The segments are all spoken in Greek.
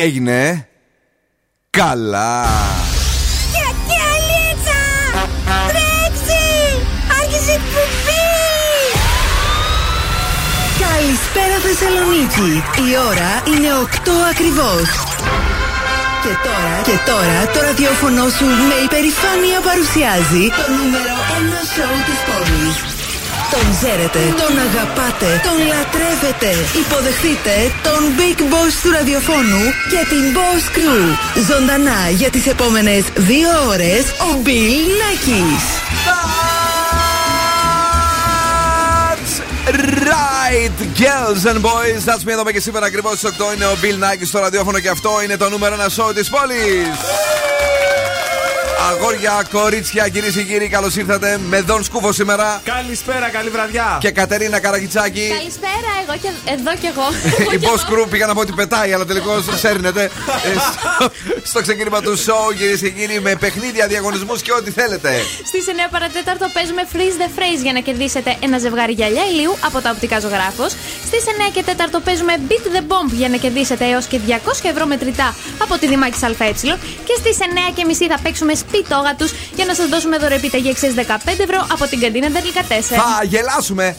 έγινε, Καλά. Καλησπέρα Θεσσαλονίκη. Η ώρα είναι 8 ακριβώς. Και τώρα, και τώρα το ραδιόφωνο σου με υπερηφάνεια παρουσιάζει το νούμερο 1 σοου της πόλης. Τον ξέρετε, τον αγαπάτε, τον λατρεύετε. Υποδεχτείτε τον Big Boss του ραδιοφώνου και την Boss Crew. Ζωντανά για τις επόμενες δύο ώρες ο Bill Nackis. right, girls and boys. That's me εδώ και σήμερα ακριβώς στις 8 είναι ο Bill Nike στο ραδιόφωνο και αυτό είναι το νούμερο ένα show της πόλης. Αγόρια, κορίτσια, κυρίες και κύριοι, καλώς ήρθατε. Με Δον Σκούφο σήμερα. Καλησπέρα, καλή βραδιά. Και Κατερίνα Καραγιτσάκη. Καλησπέρα, εγώ και εδώ κι εγώ. Η Boss Crew πήγα να πω ότι πετάει, αλλά τελικώς σέρνεται. Ε, στο ξεκίνημα του show, κυρίες και κύριοι, με παιχνίδια, διαγωνισμούς και ό,τι θέλετε. Στις 9 παρατέταρτο παίζουμε Freeze the Phrase για να κερδίσετε ένα ζευγάρι γυαλιά ηλίου από τα οπτικά ζωγράφος. Στις 9 και 4 παίζουμε Beat the Bomb για να κερδίσετε έως και 200 ευρώ μετρητά από τη Δημάκης ΑΕ. Και στις 9 και μισή θα παίξουμε σπιτόγα τους για να σας δώσουμε δωρεπιταγή εξής 15 ευρώ από την καντίνα Ντερλικά 4. Θα γελάσουμε.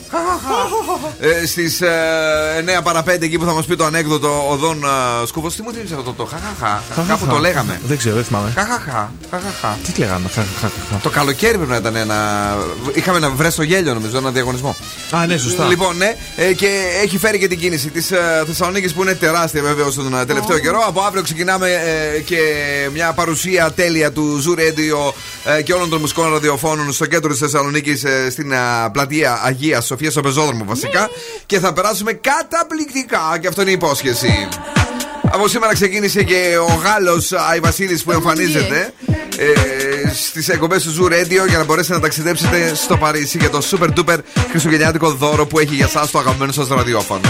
ε, Στις ε, 9 παρα 5 εκεί που θα μας πει το ανέκδοτο ο Δον ε, Σκούφο. Τι μου δίνει αυτό το, το χαχαχά. Κάπου το λέγαμε. Δεν ξέρω, δεν θυμάμαι. Χαχαχά. χαχαχά. Τι λέγαμε, χαχαχά. Το καλοκαίρι πρέπει να ήταν ένα. Είχαμε ένα βρε στο γέλιο νομίζω, ένα διαγωνισμό. Α, ναι, σωστά. Λοιπόν, ναι, ε, και έχει φέρει και την κίνηση της ε, Θεσσαλονίκης που είναι τεράστια βέβαια στον ε, τελευταίο καιρό. Από αύριο ξεκινάμε ε, και μια παρουσία τέλεια του Zoo Radio ε, και όλων των μουσικών ραδιοφώνων στο κέντρο της Θεσσαλονίκης, ε, στην ε, πλατεία Αγίας Σοφίας, στο πεζόδρομο βασικά. Ναι. Και θα περάσουμε καταπληκτικά και αυτό είναι η υπόσχεση. Από σήμερα ξεκίνησε και ο Γάλλος Άι Βασίλης που εμφανίζεται ε, στις εκπομπές του Zoo Radio για να μπορέσετε να ταξιδέψετε στο Παρίσι για το super duper χριστουγεννιάτικο δώρο που έχει για εσά το αγαπημένο σας ραδιόφωνο.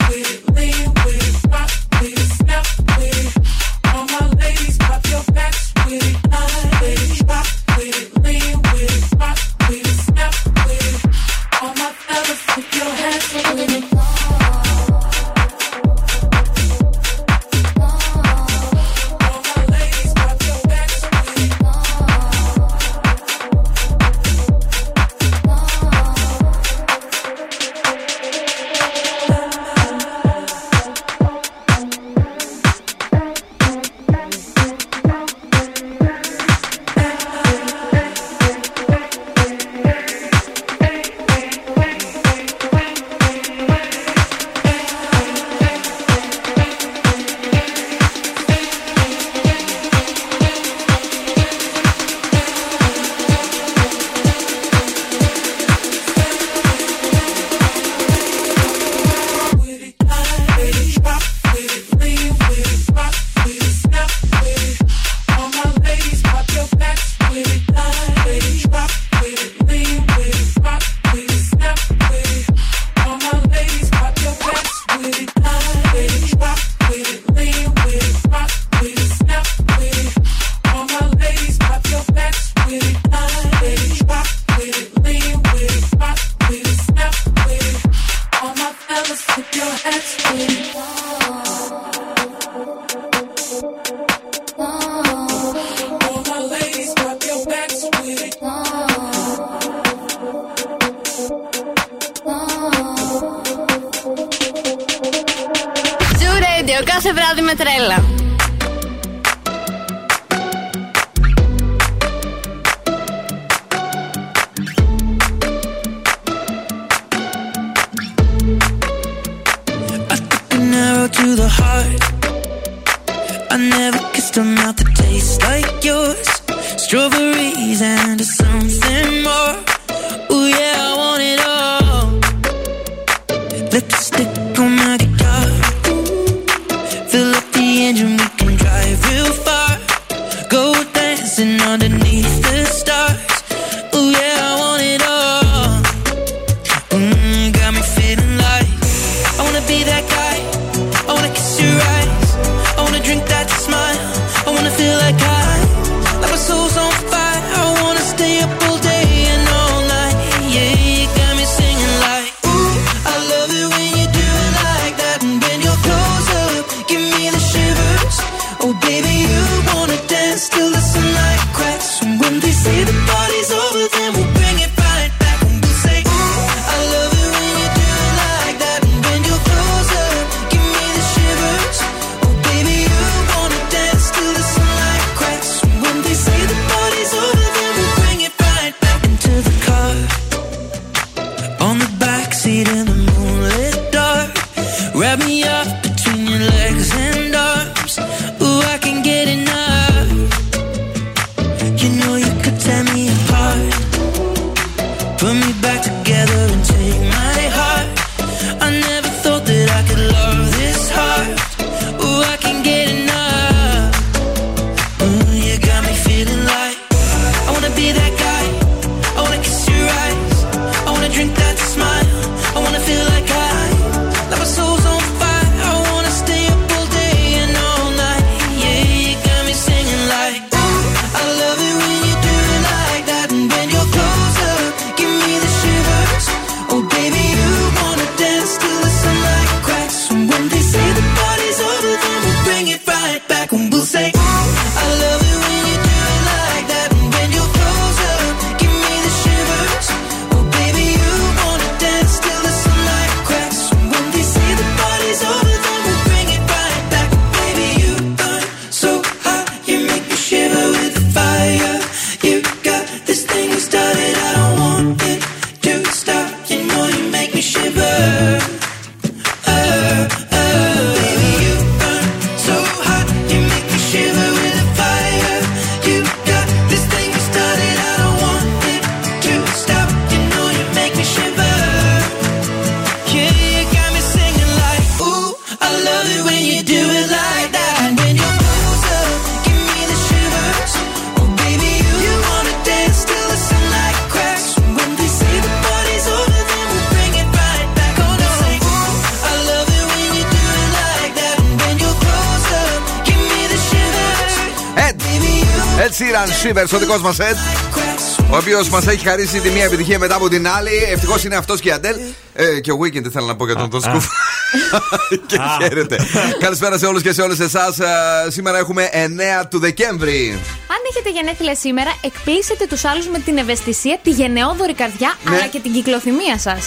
Sheeran, Shivers, ο δικό μας Ed. cracks. Ο οποίος μας έχει χαρίσει τη μία επιτυχία μετά από την άλλη. Ευτυχώς είναι αυτός και η Αντέλ. Ε, και ο Weekend θέλω να πω για τον Τον Σκούφ. και χαίρετε. Καλησπέρα σε όλους και σε όλες εσάς. Σήμερα έχουμε 9 του Δεκέμβρη. Αν έχετε γενέθλια σήμερα, εκπλήσετε τους άλλους με την ευαισθησία, τη γενναιόδορη καρδιά Ναι. αλλά και την κυκλοθυμία σας.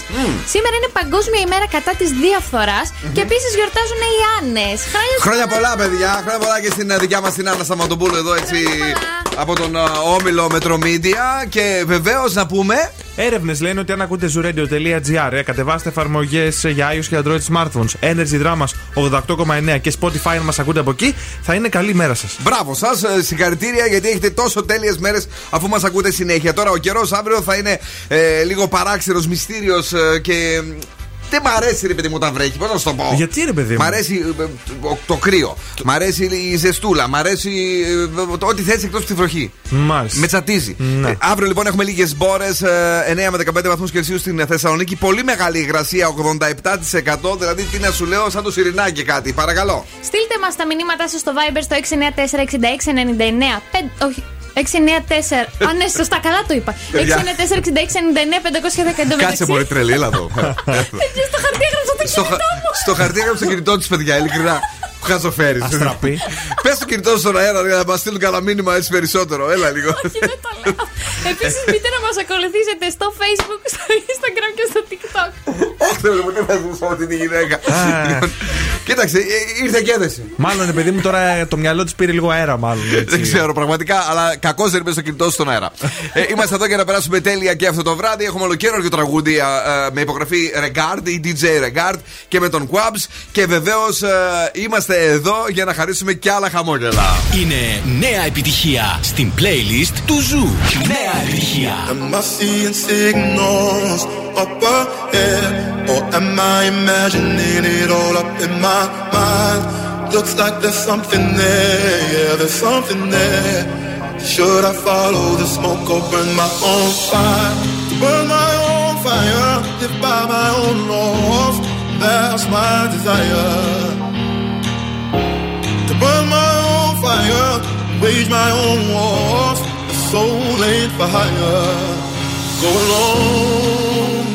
Σήμερα είναι Παγκόσμια ημέρα κατά της διαφθοράς και επίσης γιορτάζουν οι Άννες. Χρόνια πολλά, παιδιά. Χρόνια πολλά και στην ε, δικιά μας την Άννα Σταματοπούλου εδώ έτσι πολλά. από τον ε, όμιλο Μετρομίδια. Και βεβαίως να πούμε. Έρευνες λένε ότι αν ακούτε zooradio.gr, ε, κατεβάστε εφαρμογές για iOS και Android smartphones, Energy Drama 88,9 και Spotify, αν μας ακούτε από εκεί, θα είναι καλή μέρα σας. Μπράβο σας, συγχαρητήρια γιατί έχετε τόσο τέλειες μέρες αφού μας ακούτε συνέχεια. Τώρα ο καιρός αύριο θα είναι ε, λίγο παράξενος, μυστήριος και. Δεν μ' αρέσει ρε παιδί μου όταν βρέχει, πώς να σου το πω; Γιατί, ρε παιδί μου; Μ' αρέσει ε, το, το κρύο. Μ' αρέσει η ζεστούλα. Μ' αρέσει ε, το ό,τι θες εκτός από τη βροχή. Μάλιστα. Με τσατίζει. Ναι. Ε, αύριο λοιπόν έχουμε λίγες μπόρες, 9 με 15 βαθμούς Κελσίου στην Θεσσαλονίκη. Πολύ μεγάλη υγρασία, 87%. Δηλαδή τι να σου λέω, σαν το σιρινάκι κάτι. Παρακαλώ. Στείλτε μας τα μηνύματά σας στο Viber στο 694-6699. πεν- Όχι. 694. Α, ναι, σωστά, καλά το είπα. 694-6699-510 Κάτσε πολύ τρελή, έλα εδώ. Στο χαρτί έγραψα το στο, χα- κινητό μου. στο χαρτί έγραψε το κινητό τη, παιδιά, ειλικρινά. Χαζοφέρι. Αστραπή. Πες το κινητό σου στον αέρα για να μας στείλουν κανένα μήνυμα έτσι περισσότερο. Έλα λίγο. Όχι, δεν το λέω. Επίσης, μπείτε να μας ακολουθήσετε στο Facebook, στο Instagram και στο TikTok. Όχι, θέλω μου, τι θα ζήσω αυτή τη γυναίκα. Λοιπόν, Κοίταξε, ε, ήρθε και έδεση. Μάλλον επειδή μου τώρα το μυαλό της πήρε λίγο αέρα, μάλλον. έτσι. Δεν ξέρω πραγματικά, αλλά κακός δεν είπε στο κινητό σου στον αέρα. ε, είμαστε εδώ για να περάσουμε τέλεια και αυτό το βράδυ. Έχουμε ολοκαίνουριο τραγούδι ε, με υπογραφή Regard ή DJ Regard και με τον Kwabs. Και βεβαίως είμαστε εδώ για να χαρίσουμε και άλλα χαμόγελα. Είναι νέα επιτυχία στην playlist του Ζου. Νέα επιτυχία. Am I seeing signals up ahead? Or am I imagining it all up in my mind? Looks like there's something there, yeah, there's something there. Should I follow the smoke or burn my own fire? Burn my own fire, live by my own laws. That's my desire. To burn my own fire, wage my own wars. The soul ain't for hire. Go alone,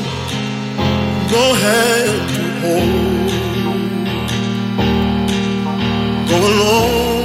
no hand to hold. Go alone,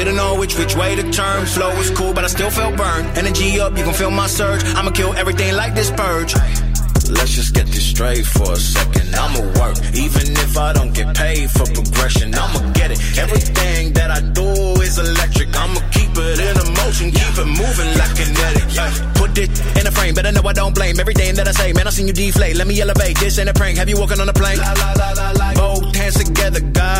Didn't know which which way to turn. Flow was cool, but I still felt burned. Energy up, you can feel my surge. I'ma kill everything like this purge. Let's just get this straight for a second. I'ma work, even if I don't get paid for progression. I'ma get it. Everything that I do is electric. I'ma keep it in a motion, keep it moving like kinetic. Ay, Put it in a frame, better know I don't blame everything that I say. Man, I seen you deflate. Let me elevate. This ain't a prank. Have you walking on a plane? Both hands together, God,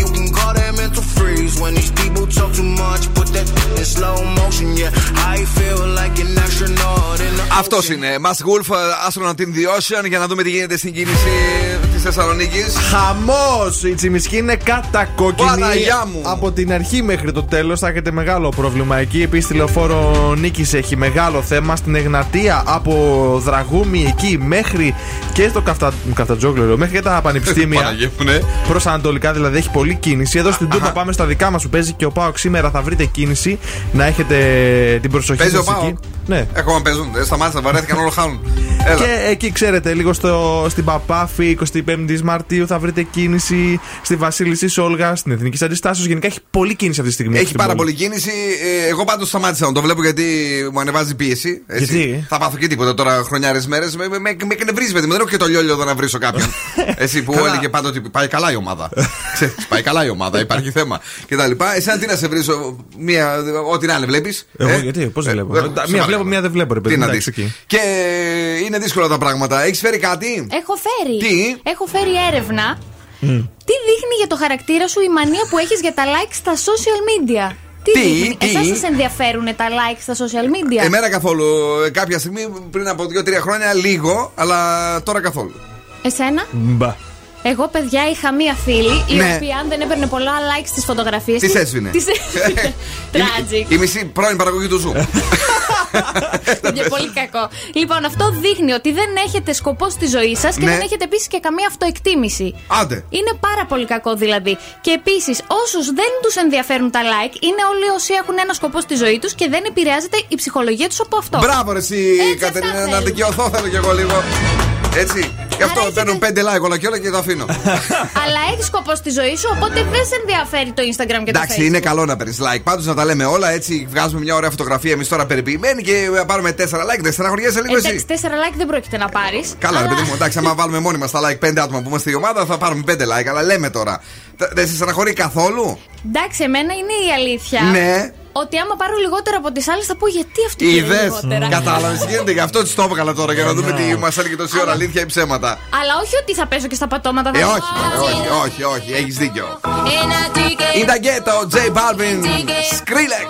freeze. When these people talk too much, put that in slow motion. Yeah, I feel like an astronaut in the Αυτός είναι. Mass Wolf, Astronaut in the Ocean, για να δούμε τι γίνεται στην κίνηση της Θεσσαλονίκης. Χαμός! Η τσιμισκή είναι κατακόκκινη. Παναγιά μου. Από την αρχή μέχρι το τέλος θα έχετε μεγάλο πρόβλημα εκεί. Επίση, τηλεφόρο Νίκης έχει μεγάλο θέμα. Στην Εγνατία από Δραγούμη εκεί μέχρι και στο Καφτα... Καφτατζόγλωρο, μέχρι και τα πανεπιστήμια. Παναγία μου, ναι. Προς Ανατολικά δηλαδή έχει πολλή κίνηση. Εδώ στην Τούπα πάμε στα δικά μας που παίζει και ο Πάοκ σήμερα θα βρείτε κίνηση. Να έχετε την προσοχή Παίζει ο σας εκεί. Πάοκ. Ναι. Ακόμα παίζουν. Δεν σταμάτησαν, βαρέθηκαν, όλο χάνουν. Έλα. Και εκεί ξέρετε, λίγο στο, στην Παπάφη, 25η Μαρτίου θα βρείτε κίνηση. Στη Βασίλισσα Όλγα, στην Εθνική Αντιστάσεως. Γενικά έχει πολλή κίνηση αυτή τη στιγμή. Έχει στην πάρα πόλη. πολύ κίνηση. Ε, Εγώ πάντως σταμάτησα να το βλέπω γιατί μου ανεβάζει πίεση. έτσι. Γιατί; Θα πάθω και τίποτα τώρα χρονιάρες μέρες. Με, με, με, με εκνευρίζει, παιδί μου. Δεν έχω και το λιόλιο εδώ να βρίσω κάποιον. Εσύ που Καλά. έλεγε πάντα ότι πάει καλά η ομάδα. Ξέρεις, πάει καλά η ομάδα, υπάρχει θέμα. Και τα λοιπά. Εσένα τι να σε βρίσω, μία, ό,τι να είναι, βλέπεις. Εγώ γιατί, πώς δεν βλέπω; Ε, μία βλέπω, μία δεν βλέπω, ρε παιδί. Τι να εντάξει, δεις. εκεί. Και είναι δύσκολα τα πράγματα. Έχεις φέρει κάτι; Έχω φέρει. Τι; Έχω φέρει έρευνα. Τι δείχνει για το χαρακτήρα σου η μανία που έχεις για τα likes στα social media; Τι, Τι, δείχνει; τι; Εσάς σας ενδιαφέρουν τα likes στα social media; Εμένα καθόλου. Ε, Κάποια στιγμή πριν από 2-3 χρόνια λίγο, αλλά τώρα καθόλου. Εσένα; Μπα. Εγώ, παιδιά, είχα μία φίλη η Ναι. οποία αν δεν έπαιρνε πολλά likes στις φωτογραφίες Τις έσβηνε. Τις έσβηνε. Tragic. Η μισή πρώην παραγωγή του Zoom. Είναι πολύ κακό. Λοιπόν, αυτό δείχνει ότι δεν έχετε σκοπό στη ζωή σας και Ναι. δεν έχετε επίσης και καμία αυτοεκτίμηση. Άντε. Είναι πάρα πολύ κακό δηλαδή. Και επίσης, όσους δεν τους ενδιαφέρουν τα like, είναι όλοι όσοι έχουν ένα σκοπό στη ζωή τους και δεν επηρεάζεται η ψυχολογία τους από αυτό. Μπράβο, ρε, εσύ, Έτσι, Κατερίνα, αυτά να θέλω. δικαιωθώ θέλω κι εγώ λίγο. Έτσι. Γι' αυτό έχετε- παίρνουν 5 like όλα και όλα και το αφήνω. Αλλά έχεις σκοπό στη ζωή σου, οπότε δεν σε ενδιαφέρει το Instagram και το Εντάξει, Facebook. είναι καλό να παίρνεις like. Πάντως να τα λέμε όλα έτσι. Βγάζουμε μια ωραία φωτογραφία εμείς τώρα περιποιημένοι και πάρουμε 4 like. Δεν στεναχωριέσαι λίγο Εντάξει, εσύ; 4 like δεν πρόκειται να πάρεις. Καλά, ρε παιδί μου, εντάξει, άμα βάλουμε μόνοι μα τα like 5 άτομα που είμαστε η ομάδα, θα πάρουμε 5 like. Αλλά λέμε τώρα. Τα- Δεν σε στεναχωρεί καθόλου; Εντάξει, εμένα είναι η αλήθεια. Ναι. Ότι άμα πάρω λιγότερα από τις άλλες θα πω γιατί αυτή πήρε Είδες; λιγότερα. Κατάλαβες τι γίνεται. Γι' αυτό της το έβγαλα τώρα για να δούμε τι μας έλεγε τόση ώρα αλήθεια ή ψέματα. Αλλά όχι ότι θα πέσω και στα πατώματα. θα Ε, πω, όχι, «Α, όχι, όχι, όχι, έχεις δίκιο. In the ghetto, J Balvin, Skrillex.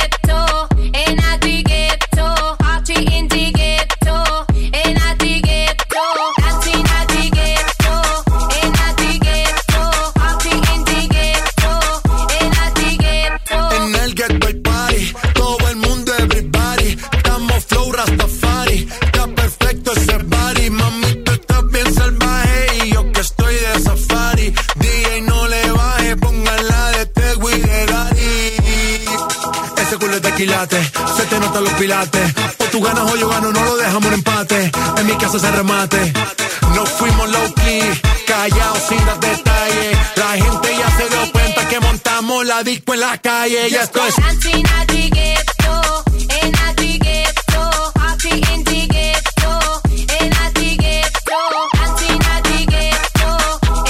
Calle, y esto es... Dancing at the ghetto, in at the ghetto, party in the ghetto, in at the ghetto, dancing at the ghetto,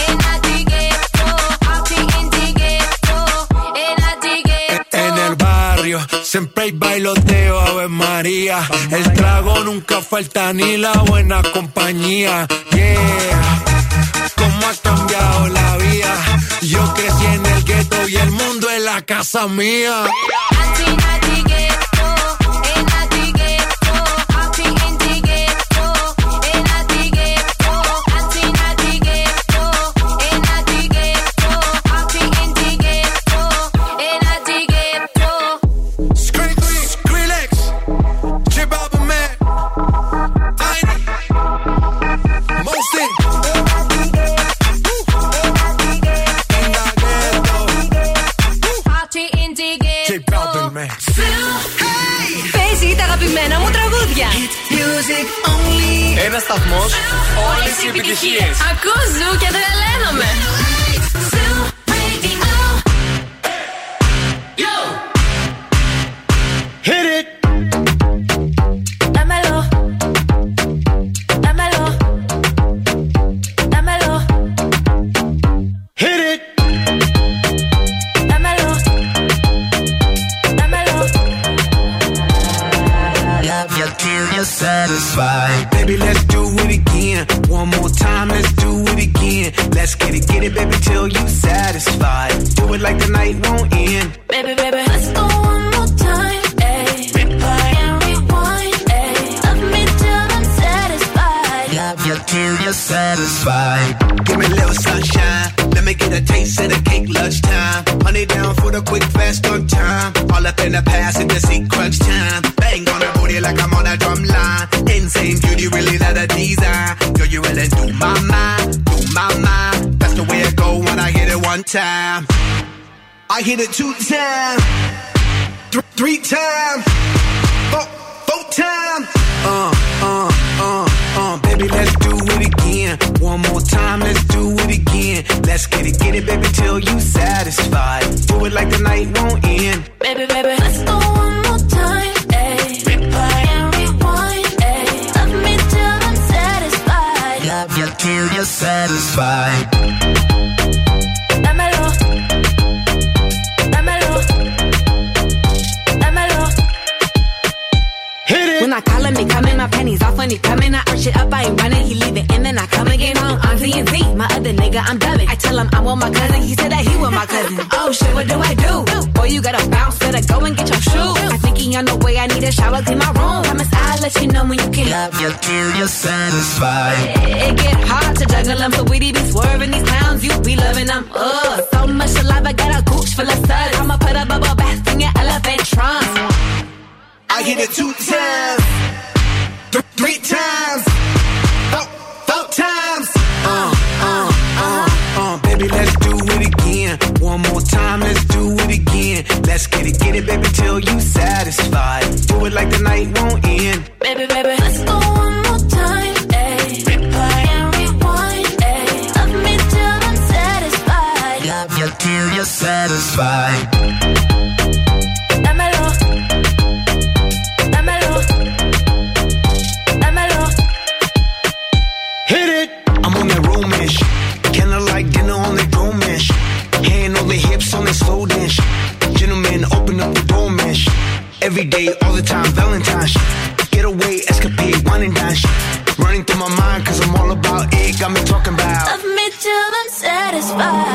in at the ghetto, party in the ghetto, in at the ghetto. En el barrio siempre hay bailoteo, Ave María. El trago nunca falta ni la buena compañía. Yeah, cómo ha cambiado la vida. Yo crecí en el gueto y el mundo la casa mía. I shower, clean my room. Promise I'll let you know when you can. Love you till you're satisfied. It get hard to juggle them, so we be swerving these clowns, you be loving them. Ugh, so much saliva, got a gooch full of suds. I'ma put a bubble bath in your elephant trunk. I hit it two times, th- three times, four, four times. Uh, uh, uh, uh, baby, let's do it again. One more time, let's again. Let's get it, get it, baby, till you satisfied. Do it like the night won't end. Baby, baby, let's go one more time. Ayy. And rewind. Ayy. Love me till I'm satisfied. Love you till you're satisfied. All the time, Valentine's. Get away, escapade, wine and dine. Running through my mind, cause I'm all about it. Got me talking about. Love me till I'm satisfied.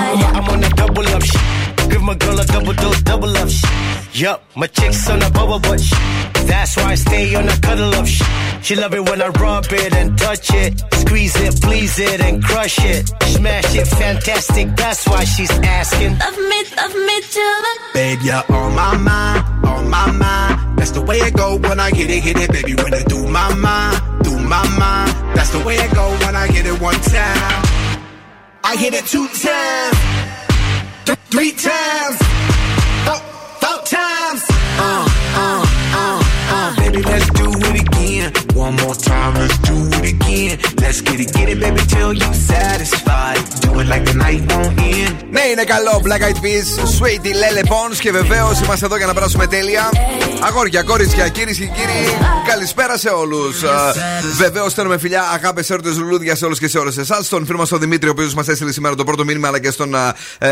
My girl a double dose, double up shit. Yup, my chick's on a bubble butt shit. That's why I stay on a cuddle up shit. She love it when I rub it and touch it. Squeeze it, please it, and crush it. Smash it, fantastic. That's why she's asking. Love me, love me till I'm Babe, you're on my mind, on my mind. That's the way it go when I get it, hit it, baby. When I do my mind, do my mind. That's the way it go when I get it one time. I hit it two times, th- three times, four, four times. Uh, uh, uh, uh. Baby, let's do it again. One more time, let's do it again. Let's get it, get it, baby, till you satisfied. Do it like the night won't end. Ναι, είναι καλό. Black Eyed Peas, Sweetie, Lele Pons και βεβαίως είμαστε εδώ για να περάσουμε τέλεια. Αγόρια, κόριτσια, κυρίες και κύριοι, καλησπέρα σε όλους. Βεβαίως στέλνουμε φιλιά, αγάπε, έρωτε, λουλούδια σε όλους και σε όλες εσάς. Στον φίλο μας τον Δημήτρη, ο οποίος μας έστειλε σήμερα το πρώτο μήνυμα, αλλά και στον ε,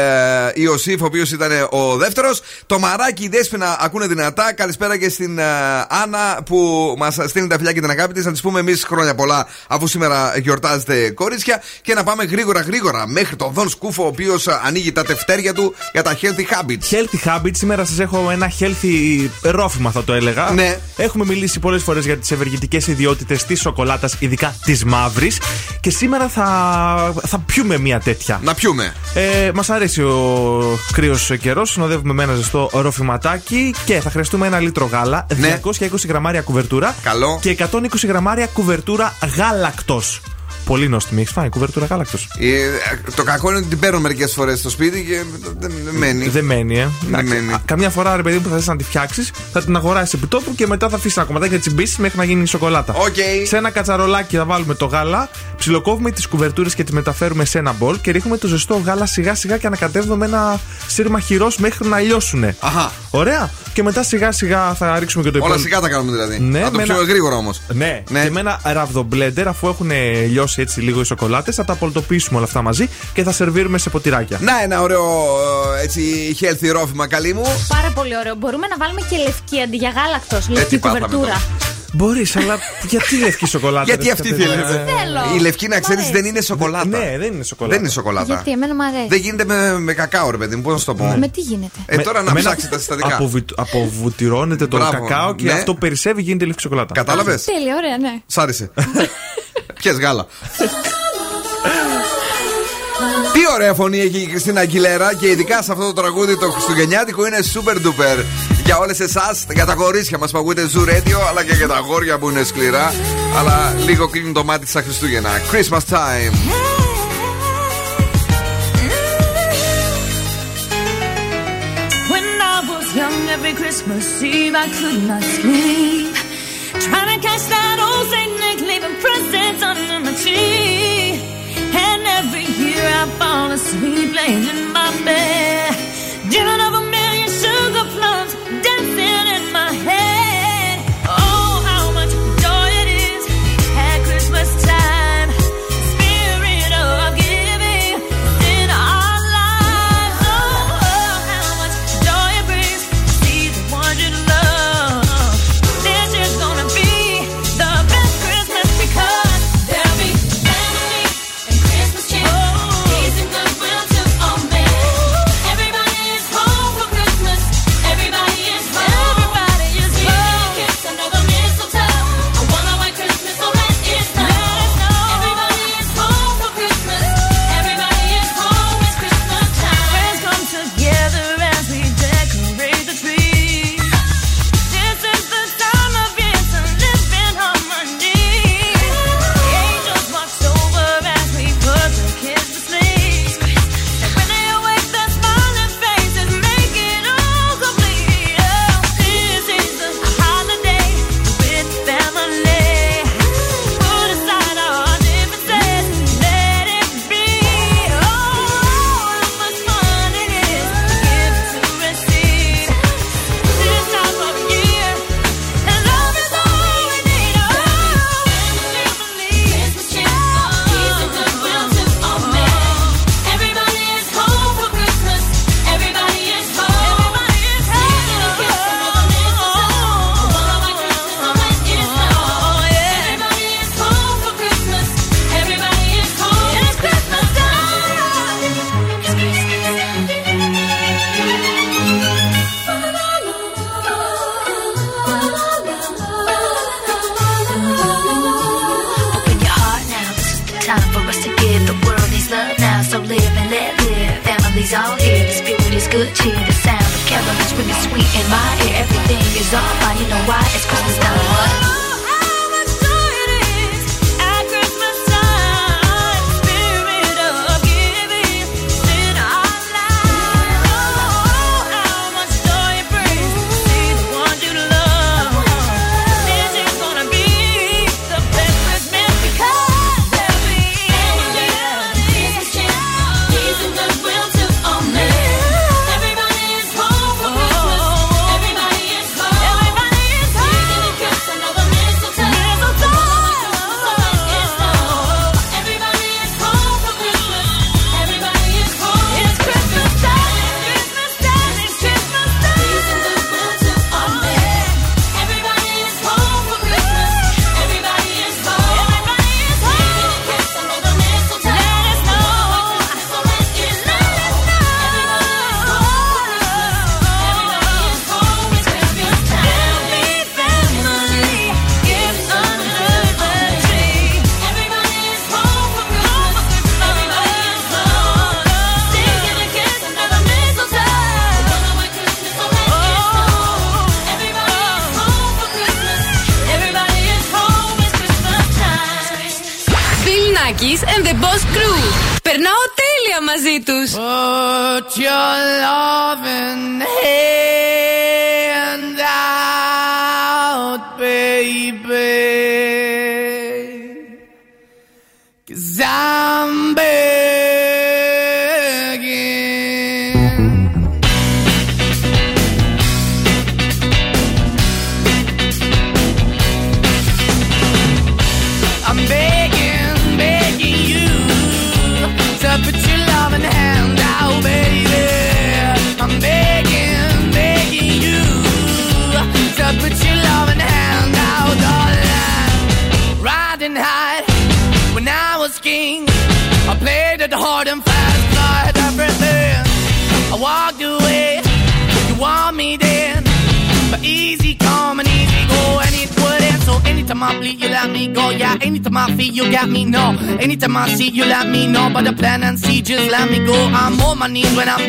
Ιωσήφ, ο οποίος ήταν ο δεύτερος. Το μαράκι, η Δέσπινα ακούνε δυνατά. Καλησπέρα και στην ε, Άννα που μας στέλνει τα φιλιά και την αγάπη της. Να της πούμε εμείς χρόνια πολλά, αφού σήμερα γιορτάζετε κορίτσια. Και να πάμε γρήγορα γρήγορα μέχρι τον Δον Σκούφο, ο οποίος ανοίγει τα τευτέρια του για τα healthy habits. Healthy habits, σήμερα σας έχω ένα healthy ρόφημα, θα το έλεγα. Ναι. Έχουμε μιλήσει πολλές φορές για τις ευεργετικέ ιδιότητες της σοκολάτας, ειδικά της μαύρης. Και σήμερα θα, θα πιούμε μια τέτοια. Να πιούμε. Ε, Μας αρέσει ο κρύος καιρός. Συνοδεύουμε με ένα ζεστό ροφηματάκι και θα χρειαστούμε ένα λίτρο γάλα, Ναι. 220 γραμμάρια κουβερτούρα Καλό. και 120 γραμμάρια κουβερτούρα γάλακτος. Πολύ νόστιμη. Έχεις φάει κουβερτούρα γάλακτος; Ε, το κακό είναι ότι την παίρνω μερικές φορές στο σπίτι και δεν δεν μένει. Δεν μένει, ε. Εντάξει, μένει. α, Καμιά φορά, ρε παιδί μου, που θα θες να τη φτιάξεις, θα την αγοράσεις επί τόπου και μετά θα αφήσεις ένα κομματάκι να τσιμπήσεις μέχρι να γίνει σοκολάτα. Οκ. Σε ένα κατσαρολάκι θα βάλουμε το γάλα, ψιλοκόβουμε τις κουβερτούρες και τις μεταφέρουμε σε ένα μπολ και ρίχνουμε το ζεστό γάλα σιγά σιγά και ανακατεύουμε με ένα σύρμα χειρός μέχρι να λιώσουνε. Αχα. Ωραία. Και μετά σιγά σιγά θα ρίξουμε και το Όλα υπόλοιπο. σιγά τα κάνουμε δηλαδή. Ναι, να το με πιο ένα- γρήγορα όμως. Ναι. Ναι. και με ένα ραβδομπλέντερ, αφού έχουν λιώσει έτσι λίγο οι σοκολάτες, θα τα πολτοποιήσουμε όλα αυτά μαζί και θα σερβίρουμε σε ποτηράκια. Να ένα ωραίο ε, έτσι healthy ρόφημα, καλή μου. Πάρα πολύ ωραίο. Μπορούμε να βάλουμε και λευκή αντί για γάλακτος. Ε, τι Λευκή πάθαμε κουβερτούρα. Μπορείς, αλλά γιατί λευκή σοκολάτα. Γιατί αυτή θέλει. Η λευκή, να ξέρεις, δεν είναι σοκολάτα. Ναι, δεν είναι σοκολάτα. Δεν είναι σοκολάτα. Γιατί εμένα μου αρέσει. Δεν γίνεται με, με κακάο, ρε παιδί μου, πώς να το πω; Με τι γίνεται; Ε, τώρα να ψάξει τα συστατικά. Αποβουτυρώνεται το κακάο και ναι. αυτό περισσεύει γίνεται λευκή σοκολάτα. Κατάλαβες; Τέλεια, ωραία, ναι. Σ' άρεσε. Γάλα. Τι ωραία φωνή έχει η Κριστίνα Αγγιλέρα και ειδικά σε αυτό το τραγούδι το Χριστουγεννιάτικο είναι super duper για όλε εσά, για τα κορίτσια μα που ακούτε Zoo Radio, αλλά και για τα γόρια που είναι σκληρά. Αλλά λίγο κλείνει το μάτι στα Χριστούγεννα. Christmas time. every Christmas Eve I could not sleep Trying to catch that old Saint Nick leaving presents under my tree And every year I fall asleep laying in my bed Dreaming of a my knees when I'm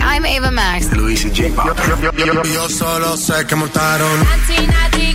I'm Ava Max. Luis y J. Yo, yo, yo, yo, solo sé que. Nati, Nati,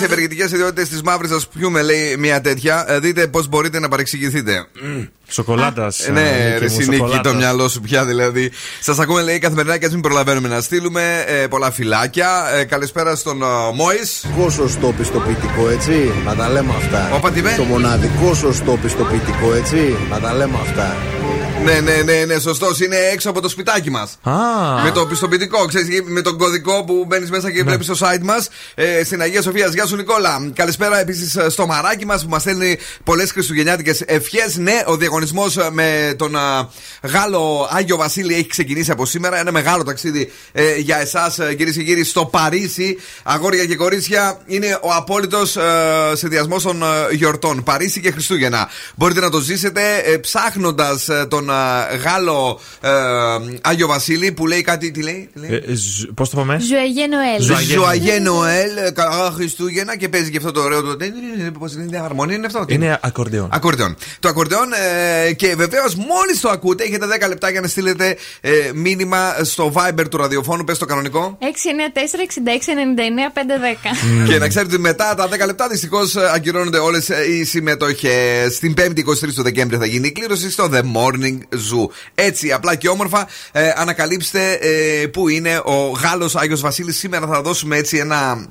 Τις ευεργετικέ ιδιότητες της μαύρης. Α πιούμε, λέει μια τέτοια. Ε, Δείτε πώς μπορείτε να παρεξηγηθείτε. Σοκολάτας. Ε, ναι, ρε Νίκη, το μυαλό σου πια δηλαδή. Σας ακούμε, λέει καθημερινά και ας μην προλαβαίνουμε να στείλουμε. Ε, πολλά φυλάκια. Ε, καλησπέρα στον uh, Μόης. Μοναδικό σωστό πιστοποιητικό, έτσι. Να τα λέμε αυτά. Όπα, τι με; Το μοναδικό σωστό πιστοποιητικό, έτσι. Να τα λέμε αυτά. Ναι, ναι, ναι, ναι, σωστός. Είναι έξω από το σπιτάκι μας. Με το πιστοποιητικό, ξέρεις, με τον κωδικό που μπαίνεις μέσα και βλέπεις στο site μας. Ε, στην Αγία Σοφία. Γεια σου, Νικόλα. Καλησπέρα επίσης στο μαράκι μας που μας στέλνει πολλές χριστουγεννιάτικες ευχές. Ναι, ο διαγωνισμός με τον α, Γάλλο Άγιο Βασίλη έχει ξεκινήσει από σήμερα. Ένα μεγάλο ταξίδι ε, για εσάς, κυρίες και κύριοι, στο Παρίσι. Αγόρια και κορίτσια, είναι ο απόλυτος ε, συνδυασμός των ε, γιορτών. Παρίσι και Χριστούγεννα. Μπορείτε να το ζήσετε ε, ψάχνοντας τον ε, Γάλλο ε, Άγιο Βασίλη που λέει κάτι. Τι λέει, τι λέει; Πώς το πάμε; Ζωαγέ Νοέλ. Ζωαγέ Νοέλ, ε, καλά Χριστούγεννα και παίζει και αυτό το ωραίο. Πώς είναι, αρμονία είναι αυτό. τι Είναι ακορντεόν. Ακορντεόν. Το ακορντεόν ε, και βεβαίως μόλις το ακούτε έχετε 10 λεπτά για να στείλετε ε, μήνυμα στο Viber του ραδιοφώνου. Πες το κανονικό. 694-6699-510. Και να ξέρετε ότι μετά τα 10 λεπτά δυστυχώς ακυρώνονται όλες οι συμμετοχές. Στην 5η 23 του Δεκέμβρη θα γίνει η κλήρωση στο The Morning Morning Zoo. Έτσι, απλά και όμορφα, ε, ανακαλύψτε ε, πού είναι ο Γάλλος Άγιος Βασίλης. Σήμερα θα δώσουμε έτσι ένα.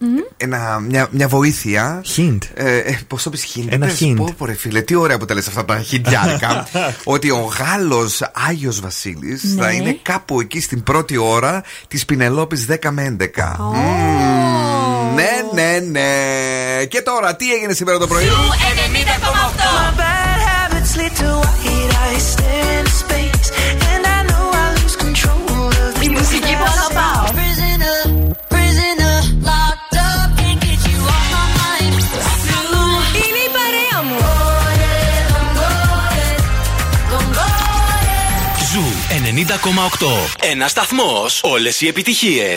Mm-hmm. Ένα, μια, μια βοήθεια. Χιντ. Ε, ε, Πώς το πεις, Χιντ. Ένα Χιντ. hint. Πω, πω, ρε, φίλε, τι ωραία που τα αυτά τα χιντιάρικα. ότι ο Γάλλος Άγιος Βασίλης ναι. θα είναι κάπου εκεί στην πρώτη ώρα της Πινελόπης 10 με 11. Oh. Mm, ναι, ναι, ναι. Και τώρα, τι έγινε σήμερα το πρωί; 90,8. Ένα σταθμό. Όλε οι επιτυχίε.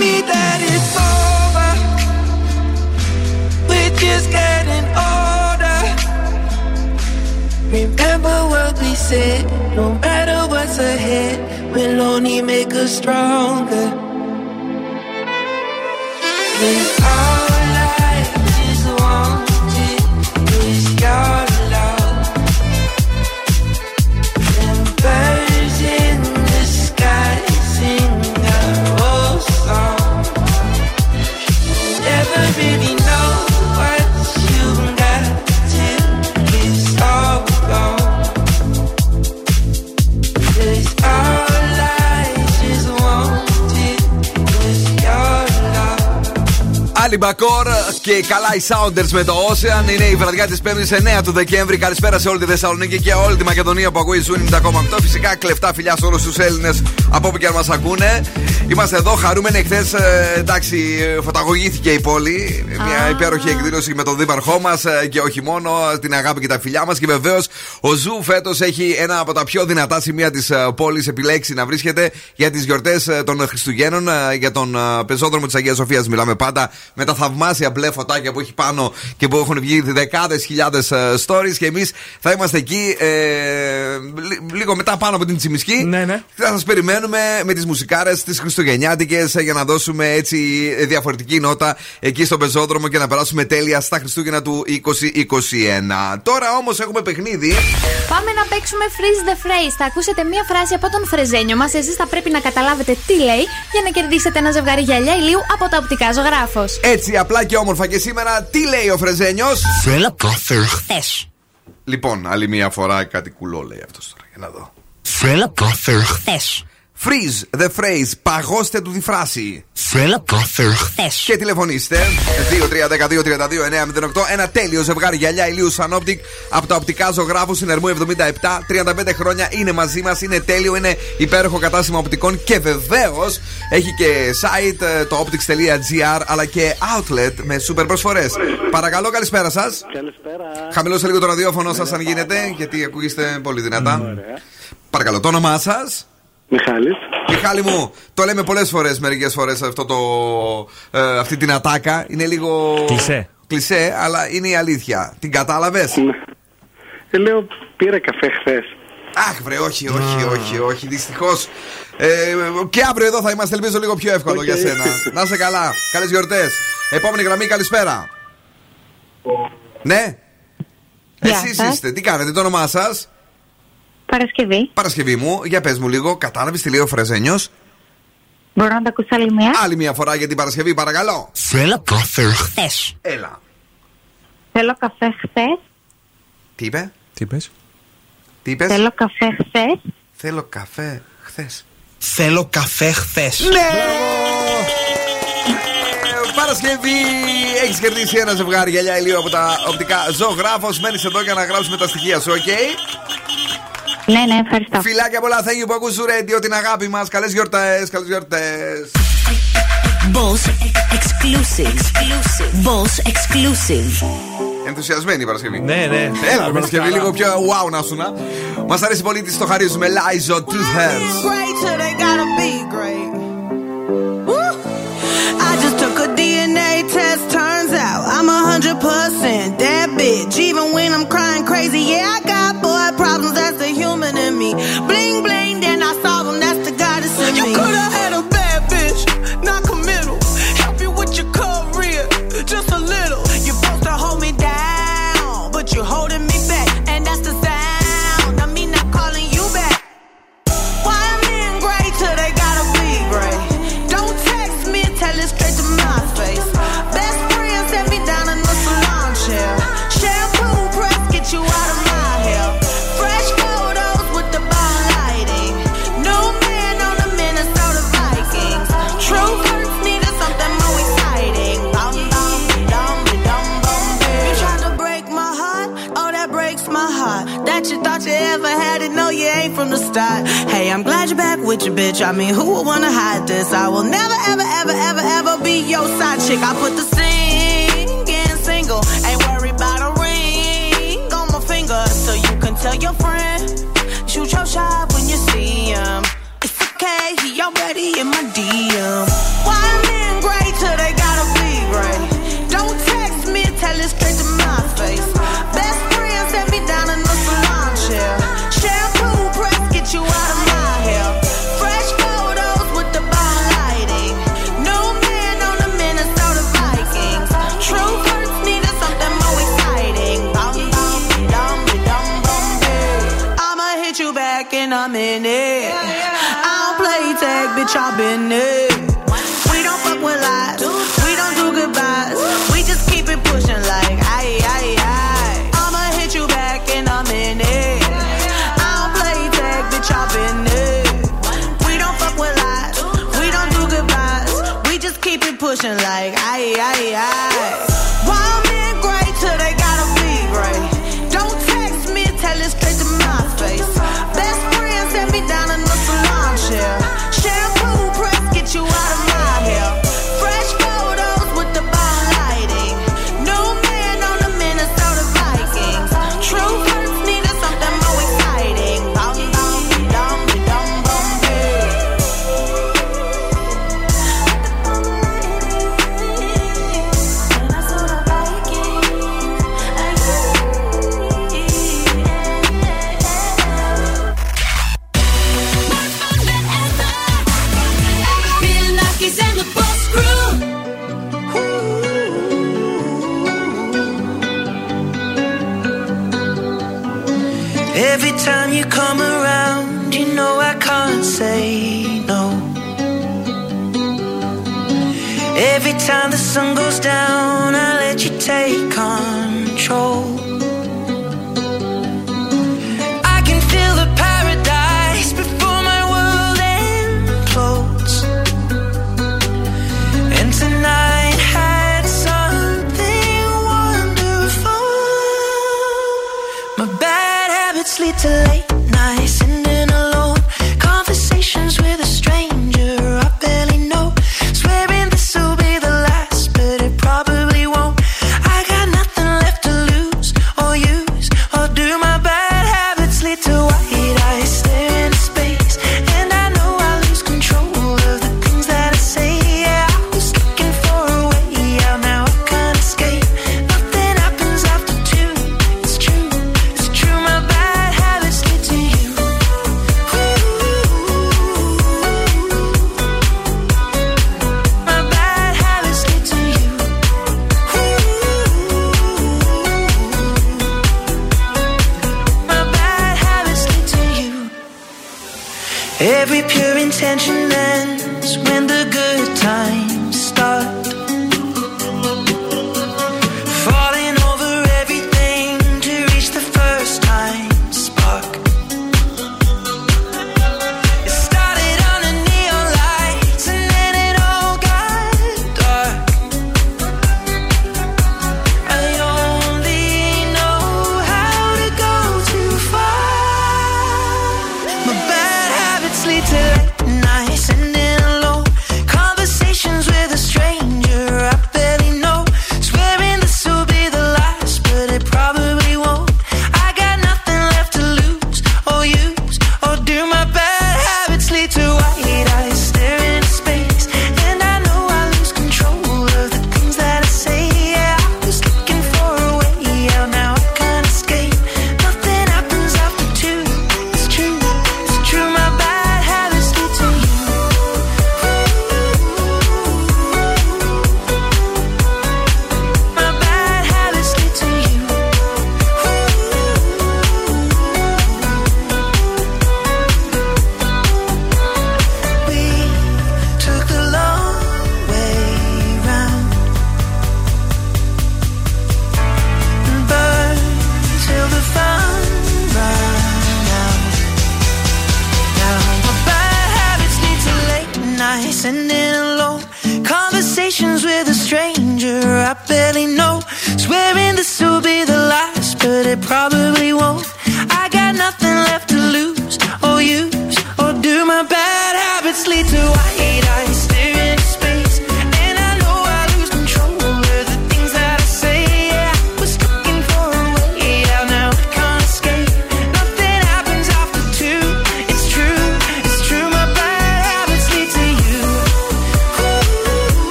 me that it's over. We're just getting older. Remember what we said. No matter what's ahead, we'll only make us stronger. 'Cause Μπακόρ και καλά οι Sounders με το Ocean. Είναι η βραδιά της 5η 9 του Δεκέμβρη. Καλησπέρα σε όλη τη Θεσσαλονίκη και όλη τη Μακεδονία που ακούει Ζούνι 90,8. Φυσικά κλεφτά φιλιά σε όλους τους Έλληνες από όπου και αν μας ακούνε. Είμαστε εδώ χαρούμενοι. Εχθέ, εντάξει, φωταγωγήθηκε η πόλη. Μια υπέροχη εκδήλωση με τον δήμαρχό μας και όχι μόνο. Την αγάπη και τα φιλιά μας. Και βεβαίως ο Ζου φέτος έχει ένα από τα πιο δυνατά σημεία της πόλης επιλέξει να βρίσκεται για τις γιορτές των Χριστουγέννων. ε, Για τον ε, πεζόδρομο της Αγίας Σοφίας μιλάμε πάντα με τα θαυμάσια μπλε φωτάκια που έχει πάνω και που έχουν βγει δεκάδες χιλιάδες stories. Και εμείς θα είμαστε εκεί ε, λι- λίγο μετά πάνω από την Τσιμισκή. Ναι, ναι. Θα σας περιμένουμε με τις μουσικάρες τι Χριστουγεννιάτικες για να δώσουμε έτσι διαφορετική νότα εκεί στον πεζόδρομο και να περάσουμε τέλεια στα Χριστούγεννα του 2021. Τώρα όμως έχουμε παιχνίδι. Πάμε να παίξουμε freeze the phrase. Θα ακούσετε μία φράση από τον φρεζένιο μας. Εσείς θα πρέπει να καταλάβετε τι λέει για να κερδίσετε ένα ζευγάρι γυαλιά ηλίου από τα οπτικά ζωγράφος. Έτσι απλά και όμορφα και σήμερα τι λέει ο Φρεζένιος; Θέλω κάθε χθες. Λοιπόν, άλλη μία φορά κάτι κουλό λέει αυτός τώρα. Για να δω. Θέλω κάθε χθες. Freeze the phrase. Παγώστε του τη φράση. Θέλω κάθε χθες. Και τηλεφωνήστε 2-3-12-32-908. Ένα τέλειο ζευγάρι γυαλιά ηλίου Sunoptic από τα οπτικά ζωγράφου συνερμού 77. 35 χρόνια είναι μαζί μας. Είναι τέλειο, είναι υπέροχο κατάστημα οπτικών και βεβαίως έχει και site ε, το optics.gr αλλά και outlet με super προσφορές. Παρακαλώ, καλησπέρα σας. Καλησπέρα. Χαμηλώστε λίγο το ραδιόφωνο σας αν γίνεται, γιατί ακούγεστε πολύ δυνατά. Παρακαλώ, το όνομά σας. Μιχάλης. Μιχάλη μου, το λέμε πολλές φορές μερικές φορές ε, αυτή την ατάκα. Είναι λίγο. Κλισέ. Κλισέ, αλλά είναι η αλήθεια. Την κατάλαβες; ναι. Ε, λέω, πήρα καφέ χθες. Αχ, βρε, όχι, όχι, όχι, όχι. Δυστυχώς. Ε, και αύριο εδώ θα είμαστε, ελπίζω λίγο πιο εύκολο για σένα. Να είσαι καλά. Καλές γιορτές. Επόμενη γραμμή, καλησπέρα. Ναι. Εσείς είστε, τι κάνετε, το όνομά σας; Παρασκευή. Παρασκευή μου, για πες μου λίγο, κατάλαβες τη λέει ο Φρεζένιος; Μπορώ να τα ακούσω άλλη μια. Άλλη μια φορά για την Παρασκευή, παρακαλώ. Θέλω καφέ χθες. Έλα. Θέλω καφέ χθες. Τι είπες; Τι είπες; Θέλω καφέ χθες. Θέλω καφέ χθες. Θέλω καφέ χθες. Ναι! Παρασκευή έχεις κερδίσει ένα ζευγάρι γυαλιά ηλίου από τα οπτικά Ζωγράφος. Μένεις εδώ για να γράψουμε τα στοιχεία σου, οκ; Ναι, ναι, ευχαριστώ. Φιλάκια πολλά, thank you που ακούς Radio, την αγάπη μας. Καλές γιορτές, καλές γιορτές. Boss Exclusive. exclusive. Boss Exclusive. Ενθουσιασμένη η Παρασκευή. Ναι, ναι. Έλα, η Παρασκευή λίγο πιο wow να σου να. Μας αρέσει πολύ τη το χαρίζουμε. Lies or Truth DNA test. I'm a that bitch. Even when I'm crying crazy, yeah, I got with your bitch. I mean, who would wanna hide this? I will never, ever, ever, ever, ever be your side chick. I put the I've been there.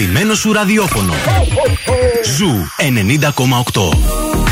Αγαπημένο σου ραδιόφωνο. Ζου 90,8.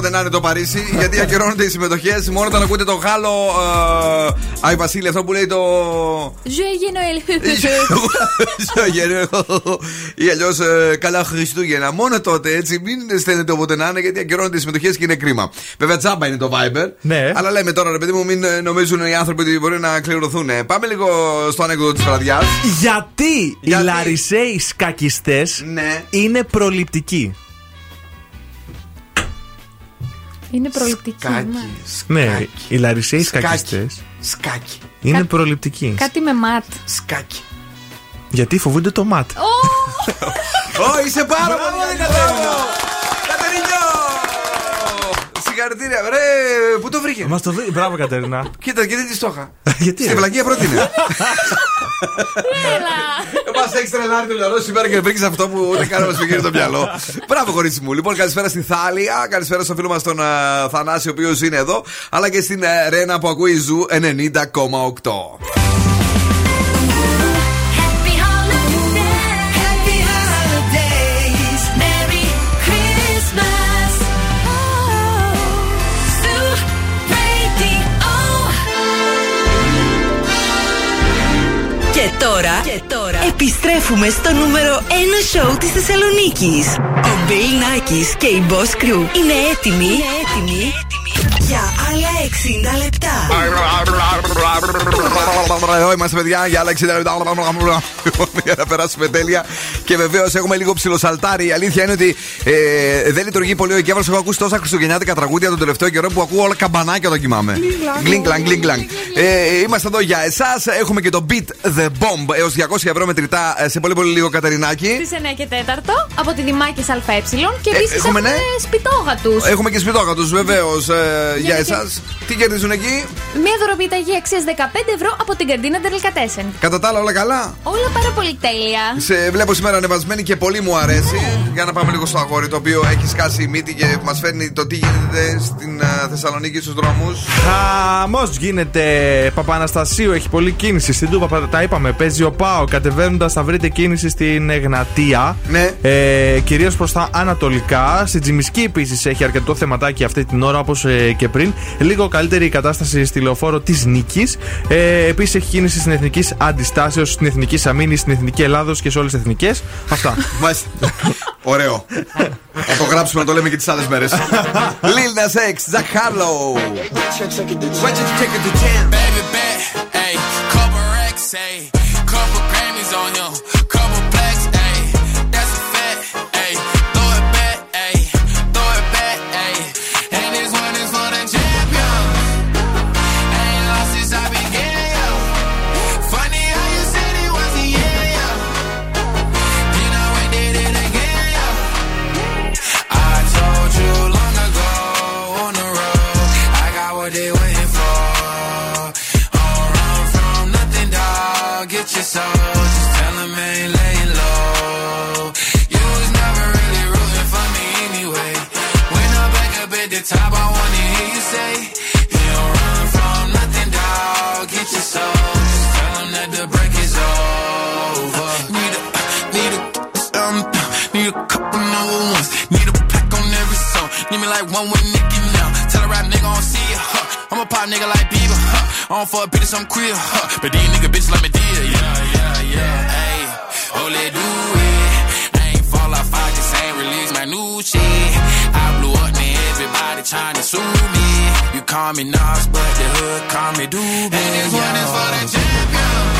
Όποτε να είναι το Παρίσι, γιατί ακυρώνονται οι συμμετοχές. Μόνο όταν ακούτε το Γάλλο ε, Άι Βασίλη, αυτό που λέει το. Joyeux Noël. ή αλλιώς καλά Χριστούγεννα. Μόνο τότε έτσι, μην στέλνετε όποτε να είναι, γιατί ακυρώνονται οι συμμετοχές και είναι κρίμα. Βέβαια, τσάμπα είναι το Viber. Ναι. Αλλά λέμε τώρα, ρε παιδί μου, μην ε, νομίζουν οι άνθρωποι ότι μπορεί να κληρωθούν. Πάμε λίγο στο ανέκδοτο της βραδιάς. Γιατί, οι Λαρισαίοι σκακιστές Ναι. είναι προληπτικοί; Είναι προληπτική. μα. Ναι, οι Λαρισαίοι Σκάκι. σκακιστές Σκάκι. είναι προληπτικοί. Κάτι με ματ. Σκάκι. Γιατί φοβούνται το ματ. Ω, είσαι πάρα πολύ καλή, Κατερίνιο! Κατερίνιο! Συγχαρητήρια, ρε, πού το βρήκες; Μας το δει. Μπράβο, Κατερίνα. Κοίτα, γιατί τη στόχα. Γιατί. Στην πλαγία πρότεινε. Μας έχεις τρελάρει το μυαλό σήμερα και βρήκες αυτό που ούτε καν μας πήγε το μυαλό. Μπράβο, κορίτσι μου. Λοιπόν, καλησπέρα στην Θάλια, καλησπέρα στο φίλο μας τον ε, Θανάση, ο οποίος είναι εδώ, αλλά και στην ε, Ρένα που ακούει Ζου 90,8. Τώρα, και τώρα επιστρέφουμε στο νούμερο 1 σοου της Θεσσαλονίκης. Ο Bill Nakis και η Boss Crew είναι έτοιμοι, είναι έτοιμοι για άλλα 60 λεπτά. Εδώ είμαστε, παιδιά, για άλλα 60 λεπτά. Για να περάσουμε τέλεια. Και βεβαίως έχουμε λίγο ψιλοσαλτάρει. Η αλήθεια είναι ότι ε, δεν λειτουργεί πολύ ο εγκέφαλος. Έχω ακούσει τόσα χριστουγεννιάτικα τραγούδια τον τελευταίο καιρό που ακούω όλα καμπανάκια όταν κοιμάμαι. Γκλίνγκλανγκ, γκλίνγκλανγκ. Ε, Είμαστε εδώ για εσάς. Έχουμε και το Beat the Bomb έως 200 ευρώ μετρητά ε, σε πολύ πολύ λίγο Κατερινάκι. Στις 9 και 4 από τη Δημάκης ΑΕ και Ε, επίσης έχουμε, έχουμε ναι. σπιτόγατου. Έχουμε και σπιτόγατους, βεβαίως, για Γιατί- εσάς. Τι κερδίζουν εκεί, Μία δωροπιταγή αξίας 15 ευρώ από την καντίνα Τερλικατέσεν. κατά τα άλλα όλα καλά; Όλα πάρα πολύ τέλεια. Σε βλέπω σήμερα ανεβασμένη και πολύ μου αρέσει. Για να πάμε λίγο στο αγόρι το οποίο έχει σκάσει η μύτη και μας φέρνει το τι γίνεται στην α, Θεσσαλονίκη στους δρόμους. Χαμός γίνεται. Παπαναστασίου έχει πολλή κίνηση. Στην Τούπα τα είπαμε. Παίζει ο Πάο. Κατεβαίνοντας θα βρείτε κίνηση στην Εγνατία. Ναι. Ε, Κυρίως προς τα ανατολικά. Στην Τζιμισκή επίσης έχει αρκετό θεματάκι αυτή την ώρα όπως και πριν. Λίγο καλύτερη η κατάσταση στη λεωφόρο της Νίκης. Ε, επίσης έχει κίνηση στην Εθνικής Αντιστάσεως, στην Εθνική Αμήνη, στην Εθνική Ελλάδος και σε όλες τις εθνικές. Αυτά. Μάλιστα. Ωραίο. Θα το γράψουμε να το λέμε και τι άλλε μέρε. Lil Nas X, Zach Harlow. Why don't you take it to jam? Baby bet, ayy, couple racks, ayy, couple Need me like one with Nicky now. Tell a rap nigga I don't see it, huh? I'm a pop nigga like Bieber, huh? I don't fuck bitches, I'm queer, huh? But these nigga bitches like me dear, yeah, yeah, yeah. Hey, oh, let do it. I ain't fall off, I just ain't release my new shit. I blew up, man, everybody trying to sue me. You call me Nas, but the hood call me Doobie. And this one is for the champion.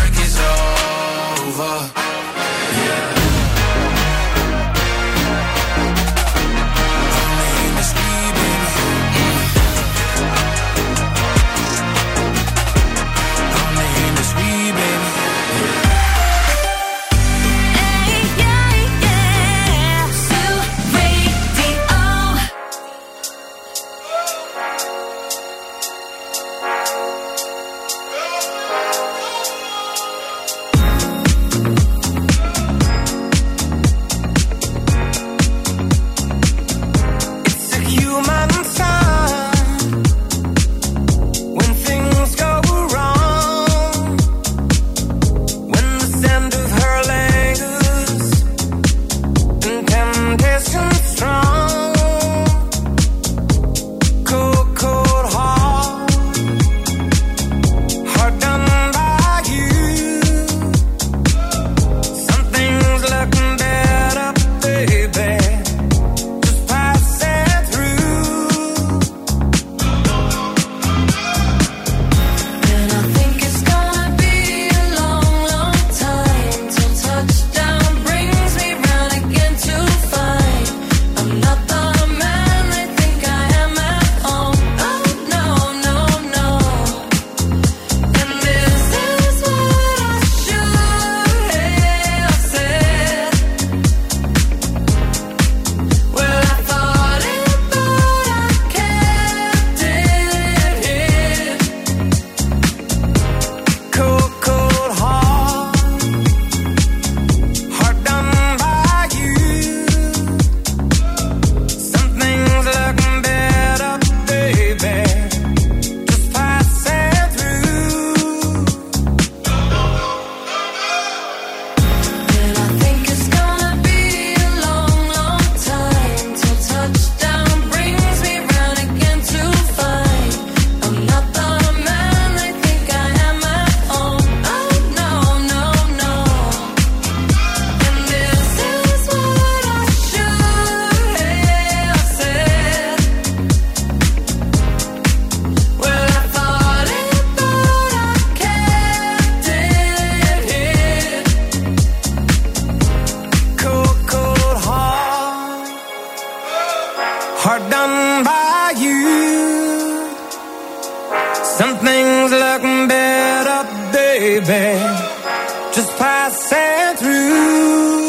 Just passing through.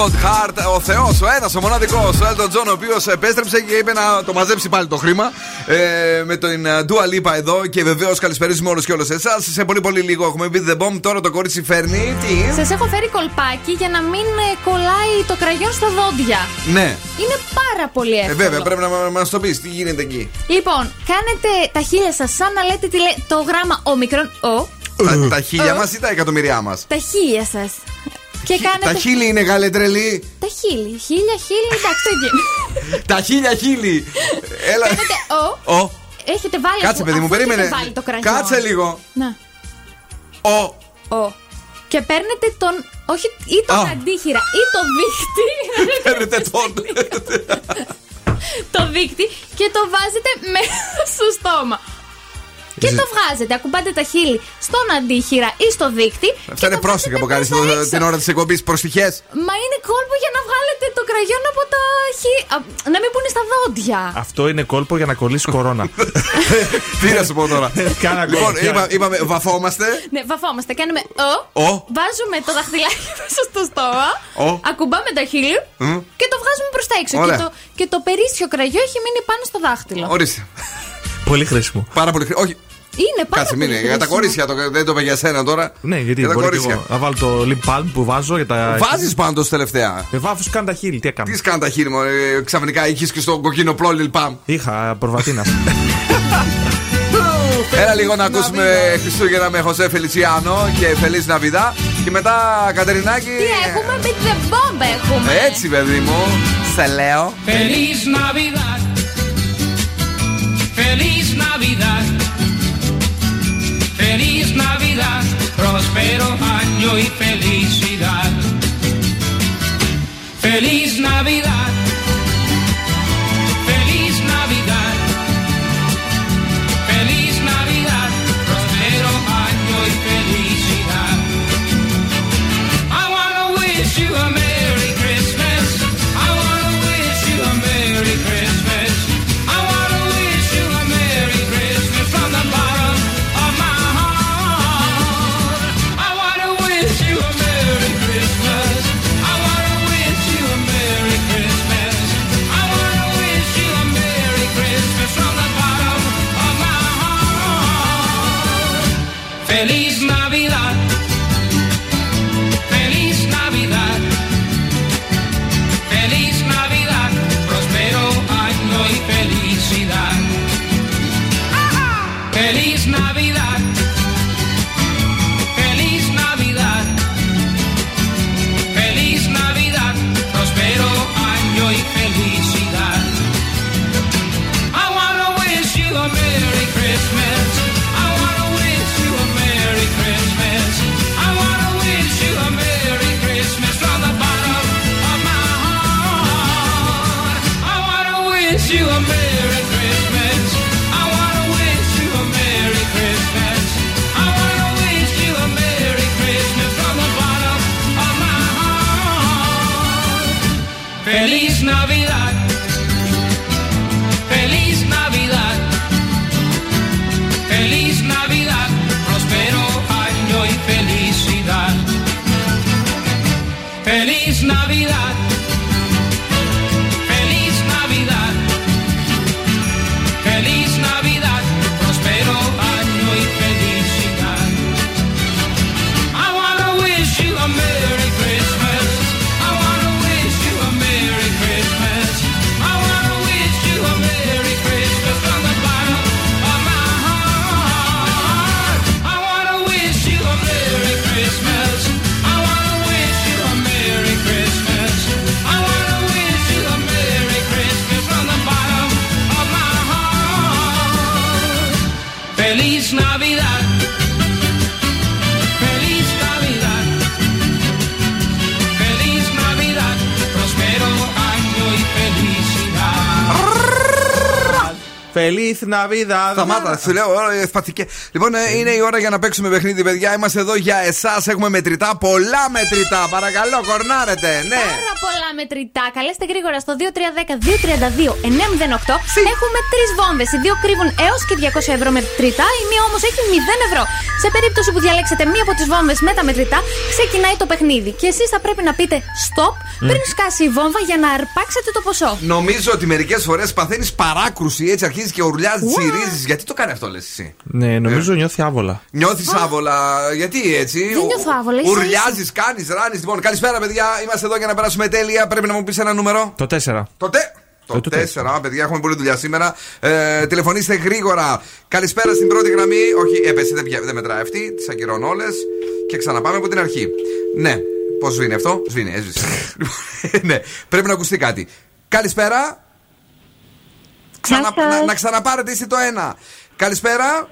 Cold, Cold Heart, ο Θεός, ο ένας, ο μοναδικός, ο Elton John, ο οποίος επέστρεψε και είπε να το μαζέψει πάλι το χρήμα ε, με την ε, Dua Lipa εδώ. Και βεβαίως καλησπέριζουμε όλους και όλες εσάς. Σε πολύ πολύ λίγο έχουμε πει The Bomb. Τώρα το κορίτσι φέρνει. Τι. Σας έχω φέρει κολπάκι για να μην ε, κολλάει το κραγιόν στα δόντια. Ναι. Είναι πάρα πολύ Ε, εύκολο. βέβαια, πρέπει να μα το πεις τι γίνεται εκεί. Λοιπόν, κάνετε τα χείλια σας σαν να λέτε τη λέ- το γράμμα ομικρόν. Ο. Τα, τα χίλια μας ή τα εκατομμυριά μας; Τα χίλια σας. Και κάνετε. Τα χίλια είναι γάλε τρελή. Τα χίλια. Χίλια, χίλια, εντάξει, το γίνει. Τα χίλια χίλι. Έλα. Κάνετε ο. Ο. Έχετε βάλει. Κάτσε, παιδί μου, αφού έχετε περίμενε. βάλει το κραγιό. Κάτσε λίγο. Να. Ο. Ο. Και παίρνετε τον. Όχι, ή τον Α. αντίχειρα ή το δίχτυ. Παίρνετε τον. το δίχτυ και το βάζετε μέσα στο στόμα. Και το βγάζετε, ακουμπάτε τα χείλη στον αντίχειρα ή στο δίχτυ. Αυτά είναι πρόσεχα που κάνεις την ώρα της εκπομπής προστιχέ. Μα είναι κόλπο για να βγάλετε το κραγιόν από τα χείλη. Να μην πούνε στα δόντια. Αυτό είναι κόλπο για να κολλήσει κορώνα. Τι να σου πω τώρα. Κάνα Λοιπόν, κόλπο. είπα- είπαμε, βαφόμαστε. Ναι, βαφόμαστε. Κάνουμε ο. Ο. Βάζουμε το δαχτυλάκι μέσα στο στόμα. Ο. Ακουμπάμε τα χείλη Μμ. και το βγάζουμε προς τα έξω. Και Ωραία. το, και το περίσσιο κραγιό έχει μείνει πάνω στο δάχτυλο. Ορίστε. Πολύ χρήσιμο. Πάρα πολύ χρήσιμο. Όχι, Είναι πάρα κάτσε, πολύ μην είναι. Για τα χρήσιμο. κορίτσια το, δεν το είπα για σένα τώρα. Ναι, γιατί Για τα μπορεί και κορίτσια. εγώ να βάλω το lip balm που βάζω για τα. Βάζεις πάντως τελευταία. Με βάφου κάνει τα χείλη, τι έκανα; Τι σκάνε τα χείλη μου, ε, ξαφνικά είχες και στο κοκκίνο πλόλι λιπάμ. Είχα προβατίνα. Έλα λίγο να ακούσουμε Χριστούγεννα με Χωσέ Φελιτσιάνο και Φελής Ναβιδά. Και μετά Κατερινάκη. Τι έχουμε, beat the bomb έχουμε. Έτσι, παιδί μου. Σε λέω. Feliz Navidad. Feliz Navidad. Navidad. Próspero año y felicidad. Feliz Navidad. Ναβίδα. Σταμάτα, σου λέω όλα ευπαθικέ. Λοιπόν, ε, είναι η ώρα για να παίξουμε παιχνίδι, παιδιά. Είμαστε εδώ για εσάς. Έχουμε μετρητά, πολλά μετρητά. Παρακαλώ, κορνάρετε. Ναι. Πάρα πολλά μετρητά. Καλέστε γρήγορα στο 2310-232-908. Έχουμε τρεις βόμβες. Οι δύο κρύβουν έως και 200 ευρώ μετρητά. Η μία όμως έχει 0 ευρώ. Σε περίπτωση που διαλέξετε μία από τις βόμβες με τα μετρητά, ξεκινάει το παιχνίδι. Και εσείς θα πρέπει να πείτε stop πριν σκάσει η βόμβα για να αρπάξετε το ποσό. Νομίζω ότι μερικές φορές παθαίνεις παράκρουση, έτσι αρχίζεις και ουρλιάζεις, Ουα. τσιρίζει. Γιατί το κάνει αυτό, λες εσύ; Ναι, νομίζω νιώθει άβολα. Νιώθεις άβολα, γιατί έτσι; Δεν νιώθω άβολα, ίσα-ίσα. Ουρλιάζεις, κάνεις, ράνεις. Λοιπόν, καλησπέρα, παιδιά. Είμαστε εδώ για να περάσουμε τέλεια. Πρέπει να μου πεις ένα νούμερο. Το 4. Το, τε... Το Ε, το 4. Α, παιδιά, έχουμε πολλή δουλειά σήμερα. Ε, τηλεφωνήστε γρήγορα. Καλησπέρα στην πρώτη γραμμή. Όχι, έπεσε, δεν, βγα- δεν μετράει αυτή. Τις ακυρώνω όλες. Και ξαναπάμε από την αρχή. Ναι. Πώς σβήνει αυτό, σβήνει, έσβησε. ναι, πρέπει να ακουστεί κάτι. Καλησπέρα. Ξανα, να, να ξαναπάρετε, είστε το 1. Καλησπέρα.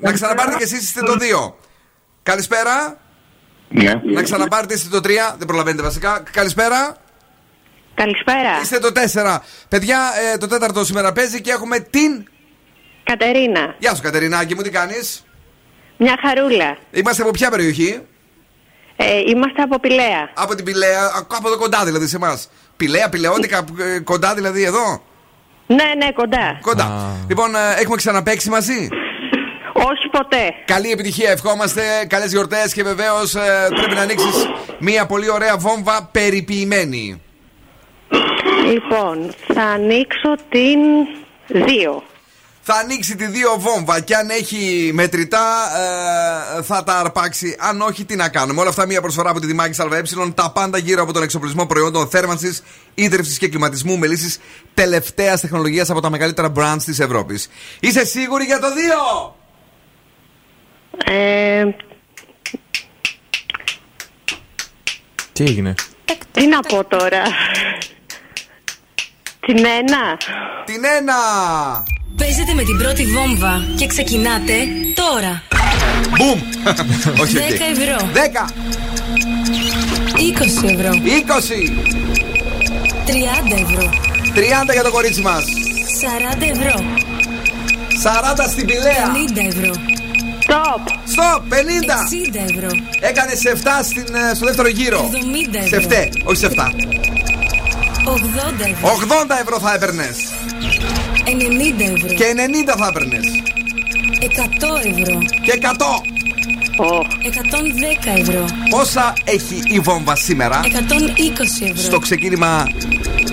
Να ξαναπάρετε και εσείς είστε το 2. Καλησπέρα. Ναι. Να ξαναπάρετε, είστε το 3. Δεν προλαβαίνετε βασικά. Καλησπέρα. Καλησπέρα. Είστε το 4. Παιδιά, ε, το τέταρτο σήμερα παίζει και έχουμε την. Κατερίνα. Γεια σου, Κατερινάκη μου, τι κάνεις; Μια χαρούλα. Είμαστε από ποια περιοχή; Ε, είμαστε από Πηλαία. Από την Πηλαία, α, από εδώ κοντά δηλαδή σε εμάς. Πηλαία, Πηλαιώτικα, ε, κοντά δηλαδή εδώ; Ναι, ναι, κοντά. Κοντά. Λοιπόν, ε, έχουμε ξαναπέξει μαζί; Όχι ποτέ. Καλή επιτυχία, ευχόμαστε. Καλές γιορτές και βεβαίως πρέπει να ανοίξεις μια πολύ ωραία βόμβα περιποιημένη. Λοιπόν, θα ανοίξω την 2. Θα ανοίξει τη δύο βόμβα και αν έχει μετρητά ε, θα τα αρπάξει. Αν όχι, τι να κάνουμε. Όλα αυτά μια προσφορά από τη Δημάκης ΑΕ. Τα πάντα γύρω από τον εξοπλισμό προϊόντων θέρμανσης, ίδρυυσης και κλιματισμού με λύσει τελευταίας τεχνολογίας από τα μεγαλύτερα brands της Ευρώπης. Είσαι σίγουρη για το 2! Ε, Τι έγινε; τι να πω τώρα. Την 1. Την ένα! Παίζετε με την πρώτη βόμβα και ξεκινάτε τώρα. Μπουμ! Όχι, 10 όχι. ευρώ. 10! 20 ευρώ. 20! 30 ευρώ. 30 για το κορίτσι μας. 40 ευρώ. 40 στην Πηλαία. 50 ευρώ. Stop! Stop! 50! 60 ευρώ. Έκανες σε 7 στην, ε, στο δεύτερο γύρο. 70 Σε ευρώ. 7, όχι σε 7. 80 ευρώ. 80 ευρώ θα έπαιρνες. 90 ευρώ. Και 90 θα έπαιρνες. 100 ευρώ. Και 100. 110 ευρώ. Πόσα έχει η βόμβα σήμερα; 120 ευρώ. στο ξεκίνημα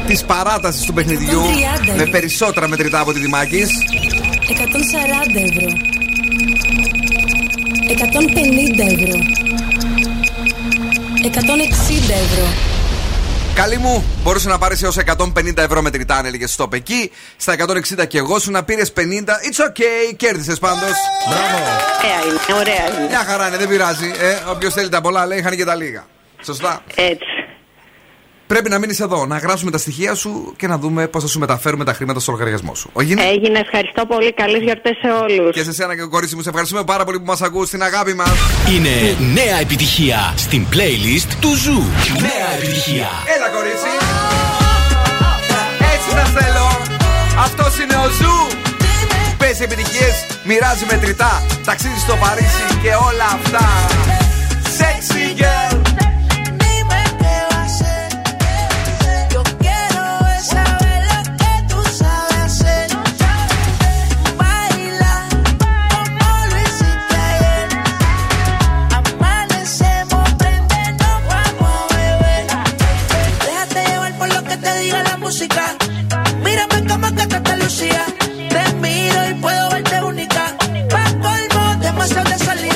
της παράτασης του παιχνιδιού 130 με ευρώ. περισσότερα μετρητά από τη Δημάκης. 140 ευρώ. 150 ευρώ. 160 ευρώ. Καλή μου, μπορούσε να πάρεις έως 150 ευρώ μετρητά αν έλεγε stop εκεί. Στα 160 και εγώ σου να πήρες 50. It's okay, κέρδισες πάντως. Μπράβο. Ωραία είναι, ωραία είναι. Μια χαρά είναι, δεν πειράζει. Ε, Όποιος θέλει τα πολλά λέει, χάνει και τα λίγα. Σωστά. Έτσι. Πρέπει να μείνεις εδώ, να γράψουμε τα στοιχεία σου και να δούμε πώς θα σου μεταφέρουμε τα χρήματα στο λογαριασμό σου. Έγινε; Έγινε, ευχαριστώ πολύ. Καλές γιορτές σε όλους. Και σε σένα και το κορίτσι μου, σε ευχαριστούμε πάρα πολύ που μας ακούς στην αγάπη μας. Είναι νέα επιτυχία στην playlist του Zoo. Νέα επιτυχία. Έλα, κορίτσι. Έτσι σας θέλω. Αυτός είναι ο Zoo. Παίζει επιτυχίες, μοιράζει μετρητά. Ταξίδι στο Παρίσι και όλα αυτά. Sexy girl. Música. Mírame como que Lucía. Te miro y puedo verte única. Pa' colmo, demasiado de salida.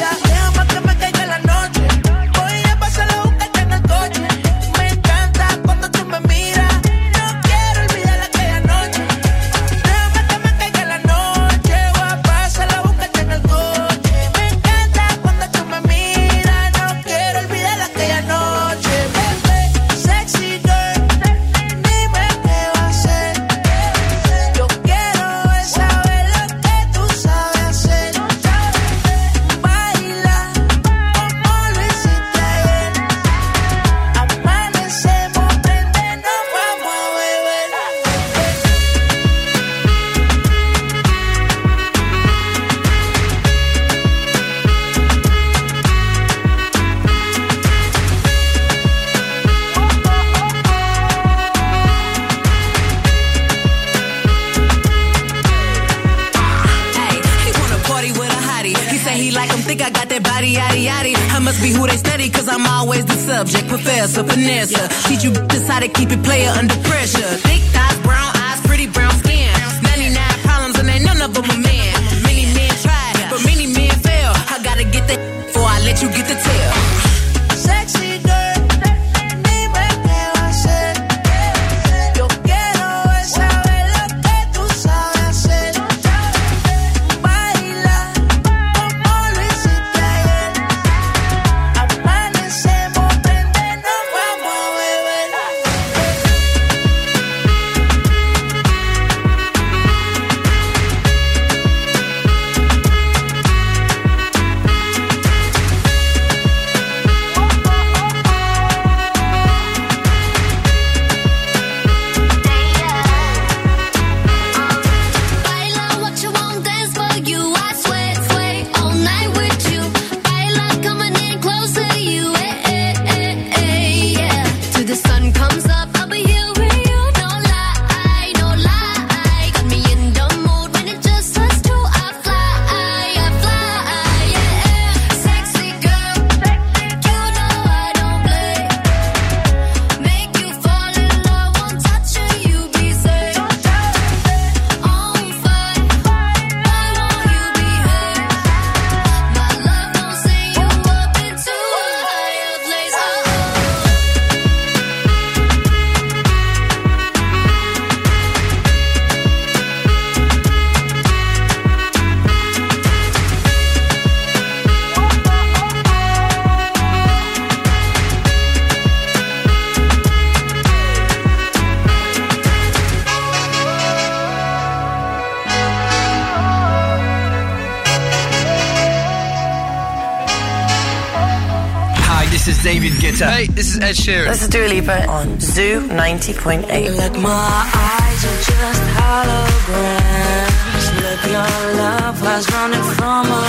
Professor, finesse. Teach you bitches how to keep it player under pressure. Thick thighs, brown eyes, pretty brown skin. 99 problems and ain't none of them a man. Many men tried, but many men fail. I gotta get that before I let you get the tail. This is Ed Sheeran. This is Dua Lipa on Zoo 90.8. My eyes are just holograms. Your love running from us.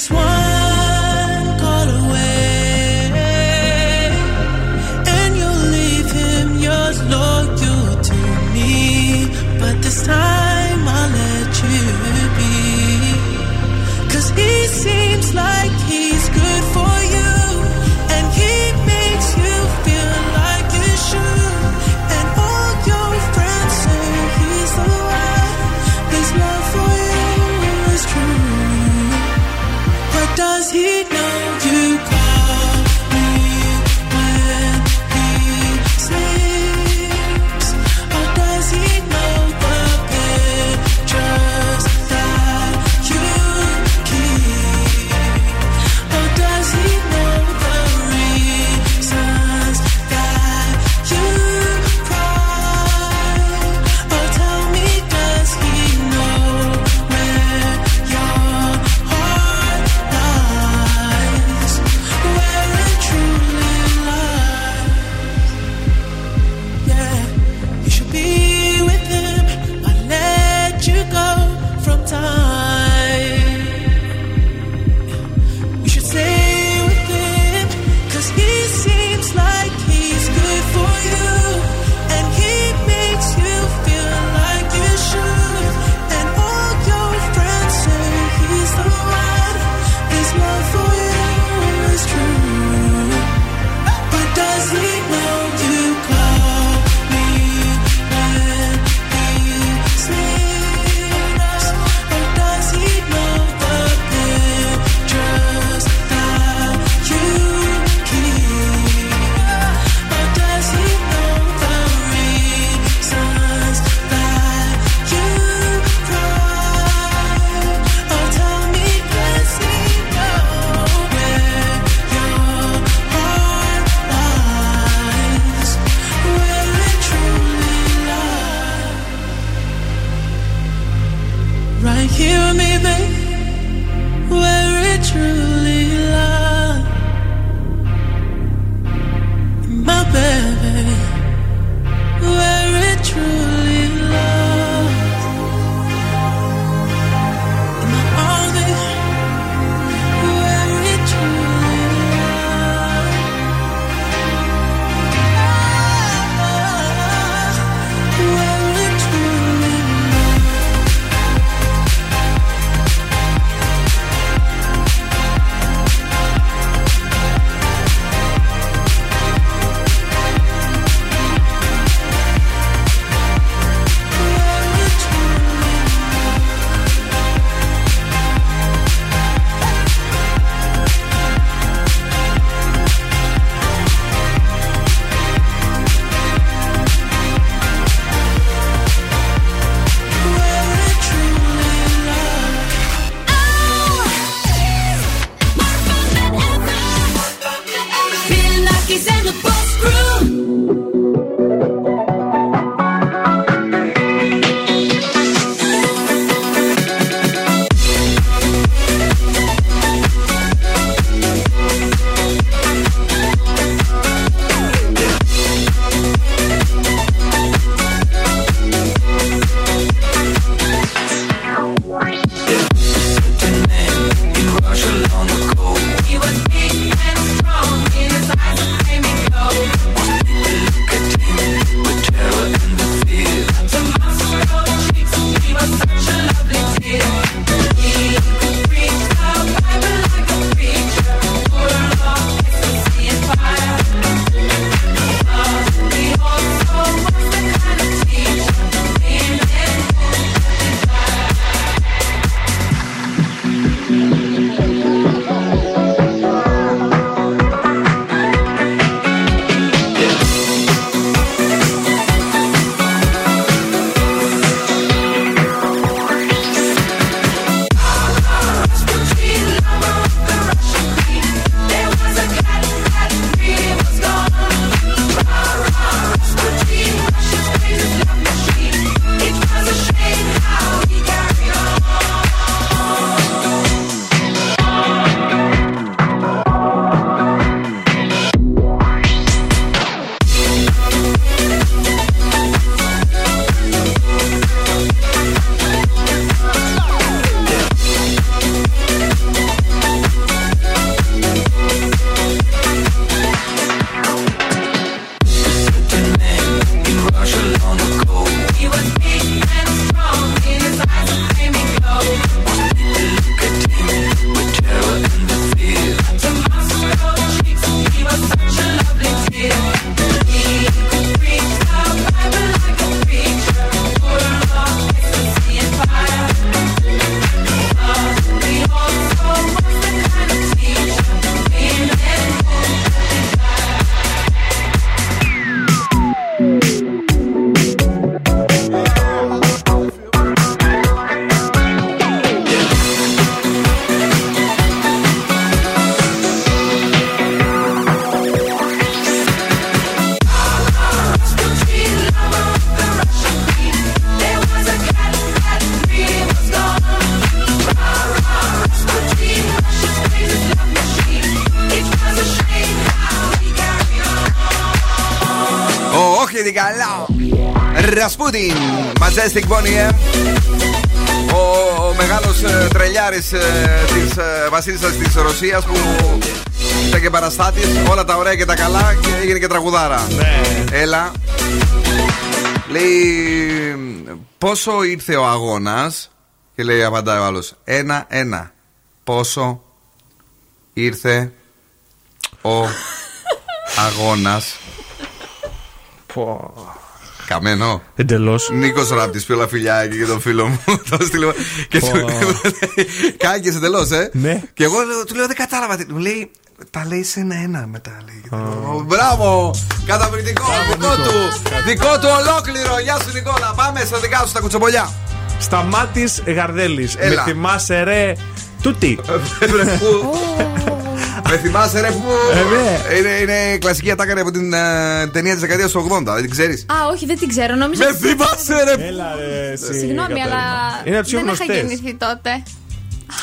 just one. Ρασπούτιν, Majestic Bonnie M. Ο, ο μεγάλος ε, τρελιάρης ε, της ε, βασίλισσας της Ρωσίας που ήταν και παραστάτης, όλα τα ωραία και τα καλά και έγινε και τραγουδάρα. Ναι. Έλα. Λέει πόσο ήρθε ο αγώνας; Και λέει απαντάει ο άλλος. Ένα-ένα. Πόσο ήρθε ο αγώνας; Καμένο. Εντελώς. Νίκος Ράπτης, πει όλα φιλιά εκεί και τον φίλο μου. Το στείλω. Και του Κάηκε εντελώς, ε. Ναι. Και εγώ λέω- του λέω δεν κατάλαβα. τι- Μου λέει τα λέει σε ένα-ένα μετά. Λέει. Ω, Μπράβο! Καταπληκτικό! Δικό του! Δικό του ολόκληρο! Γεια σου Νικόλα! Πάμε στα δικά σου στα κουτσομπολιά! Σταμάτης Γαρδέλης. Με Έλα. θυμάσαι ρε. Τούτη. Με θυμάσαι ρε που. Ε, Είναι, είναι κλασική ατάκαρη από την ε, ταινία της δεκαετίας του 80. Δεν την ξέρεις; Α, όχι, δεν την ξέρω. Νομίζω. Με θυμάσαι ρε Έλα ρε. εσύ, Συγγνώμη, αλλά Είναι από τις δεν πιο είχα γνωστές. γεννηθεί τότε.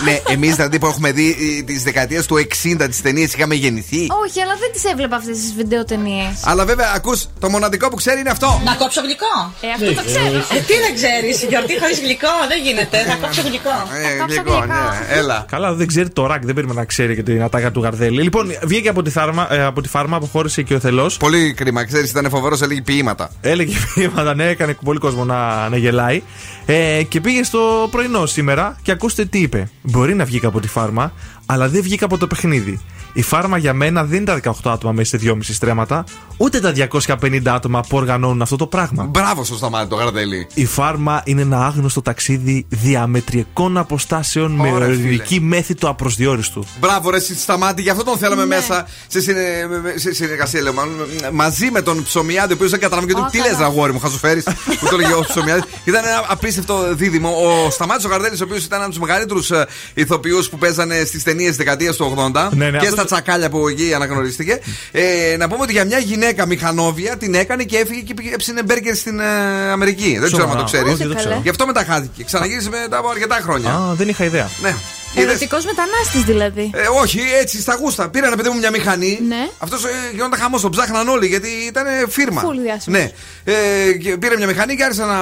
Ναι, εμείς δηλαδή που έχουμε δει τις δεκαετίες του 60 τις ταινίες είχαμε γεννηθεί. Όχι, αλλά δεν τις έβλεπα αυτές τις βίντεο ταινίες. Αλλά βέβαια, ακούς, το μοναδικό που ξέρει είναι αυτό. Να κόψω γλυκό. Ε, αυτό το ξέρω. Ε, τι δεν ξέρεις, γιορτή χωρίς γλυκό, δεν γίνεται. Θα κόψω γλυκό. Ε, γλυκό, ναι, έλα. Καλά, δεν ξέρει το ρακ, δεν περίμενα να ξέρει και την ατάκα του Γαρδέλη. Λοιπόν, βγήκε από τη, θάρμα, ε, από τη φάρμα, αποχώρησε και ο Θελός. Πολύ κρίμα, ξέρεις, ήταν φοβερός, έλεγε ποίηματα. Έλεγε βήματα, ναι, έκανε πολύ κόσμο να, να γελάει. Ε, και πήγε στο πρωινό σήμερα και ακούστε τι είπε. Μπορεί να βγήκα από τη φάρμα, αλλά δεν βγήκα από το παιχνίδι. Η φάρμα για μένα δεν είναι τα 18 άτομα μέσα σε 2,5 στρέμματα, ούτε τα 250 άτομα που οργανώνουν αυτό το πράγμα. Μπράβο στο σταμάτη το γαρδέλι. Η φάρμα είναι ένα άγνωστο ταξίδι διαμετρικών αποστάσεων με Ωραία, φίλε. ορεινική μέθη του απροσδιόριστου. Μπράβο, ρε, εσύ, σταμάτη, γι' αυτό τον θέλαμε μέσα σε, συνε- με- σε συνεργασία, λέω, μάλλον, μαζί με τον Ψωμιάδη, ο οποίος δεν καταλαβαίνει και του τι λες, αγόρι μου, χαζοφέρει, που το έλεγε ο Ψωμιάδης. Ήταν ένα απίστευτο δίδυμο. Ο Σταμάτης ο Γαρδέλη, ο οποίος ήταν ένας από τους μεγαλύτερους ηθοποιούς που παίζανε στι ταινίε δεκαετίας του 80 Ναι, ναι, και αυτός- στα τσακάλια που εκεί αναγνωριστήκε. Ε, να πούμε ότι για μια γυναίκα μηχανόβια την έκανε και έφυγε και πήγε- έψινε μπέργκερ στην ε, Αμερική. Δεν ξέρω αν το Σοβαρά. ξέρεις. Όχι, δεν το ξέρω. Γι' αυτό μεταχάθηκε. Ξαναγύρισε μετά από αρκετά χρόνια. Α, δεν είχα ιδέα. Ναι. Είδες; Ερωτικό μετανάστης δηλαδή. Ε, όχι, έτσι στα γούστα. Πήραν παιδί μου μια μηχανή. Ναι. Αυτός ε, γινόταν χαμός, τον ψάχναν όλοι γιατί ήταν ε, φίρμα. Φουλ διάσημος. Ναι. Ε, και πήρε μια μηχανή και άρχισαν να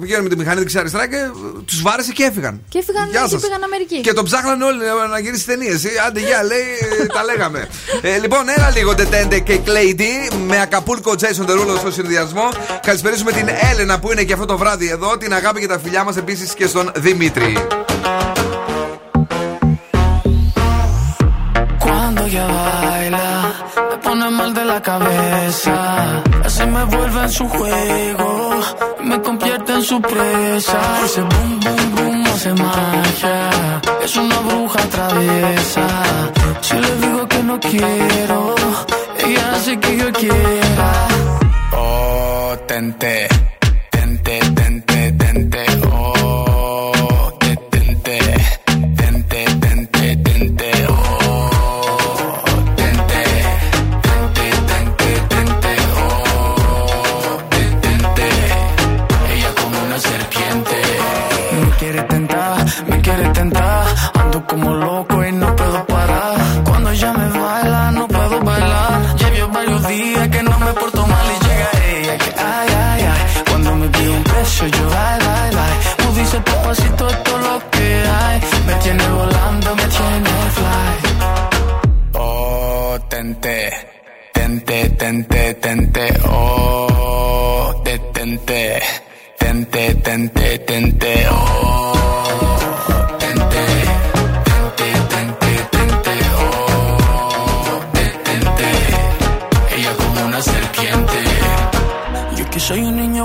πηγαίνουν με τη μηχανή δεξιά-αριστερά και τους βάρεσε και έφυγαν. Και έφυγαν Γεια και σας. πήγαν Αμερική. Και τον ψάχναν όλοι να- να γυρίσει ταινίες. Άντε, γεια, λέει, ε, τα λέγαμε. Ε, λοιπόν, έλα λίγο Τετέντε και Κλέιντι με Ακαπούλκο Τζέισον Τερούλο στο συνδυασμό. Καλησπέρισουμε την Έλενα που είναι και αυτό το βράδυ εδώ. Την αγάπη και τα φιλιά μας επίσης και στον Δημήτρη. Cuando ella baila, me pone mal de la cabeza. Así me vuelve en su juego, me convierte en su presa. Ese boom, boom, boom hace magia. Es una bruja traviesa. Si le digo que no quiero, ella hace que yo quiera. Oh, Esto es lo que hay. Me tiene volando, me tiene fly. Oh, tente, tente, tente, tente. Oh, detente, tente, tente, tente. Oh,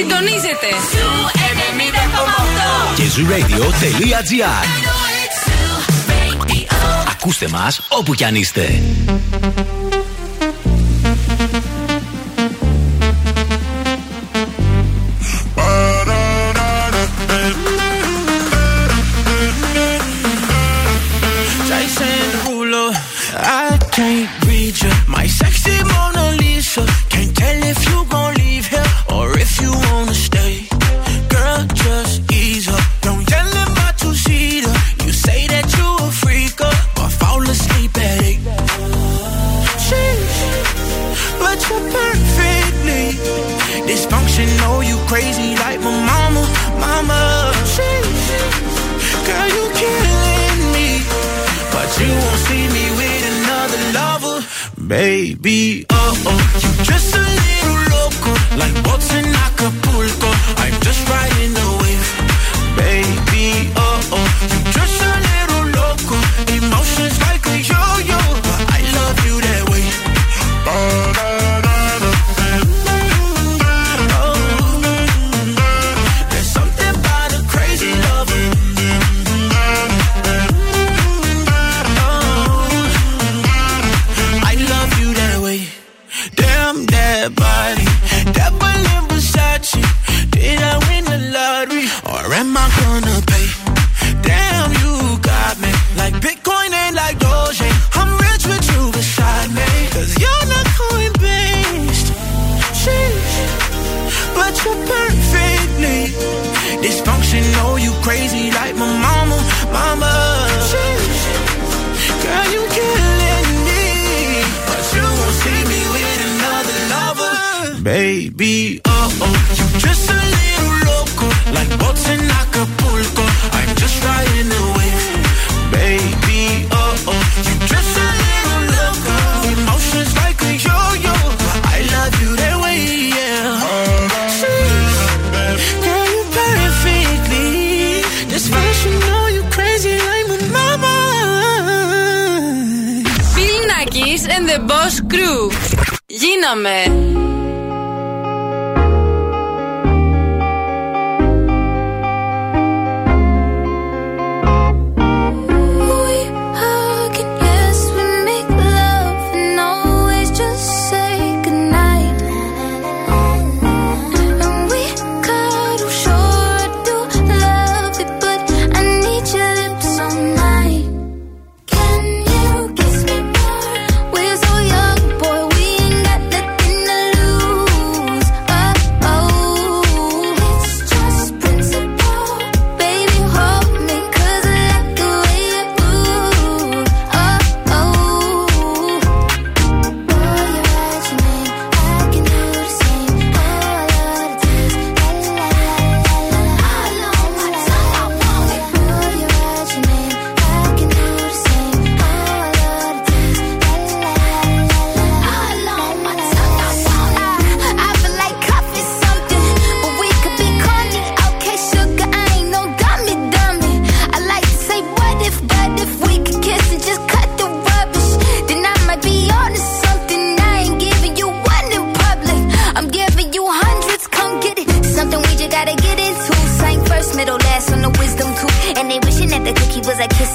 Συντονίζεστε. Zoo 90,8 και zooradio.gr Ακούστε μας όπου κι αν είστε.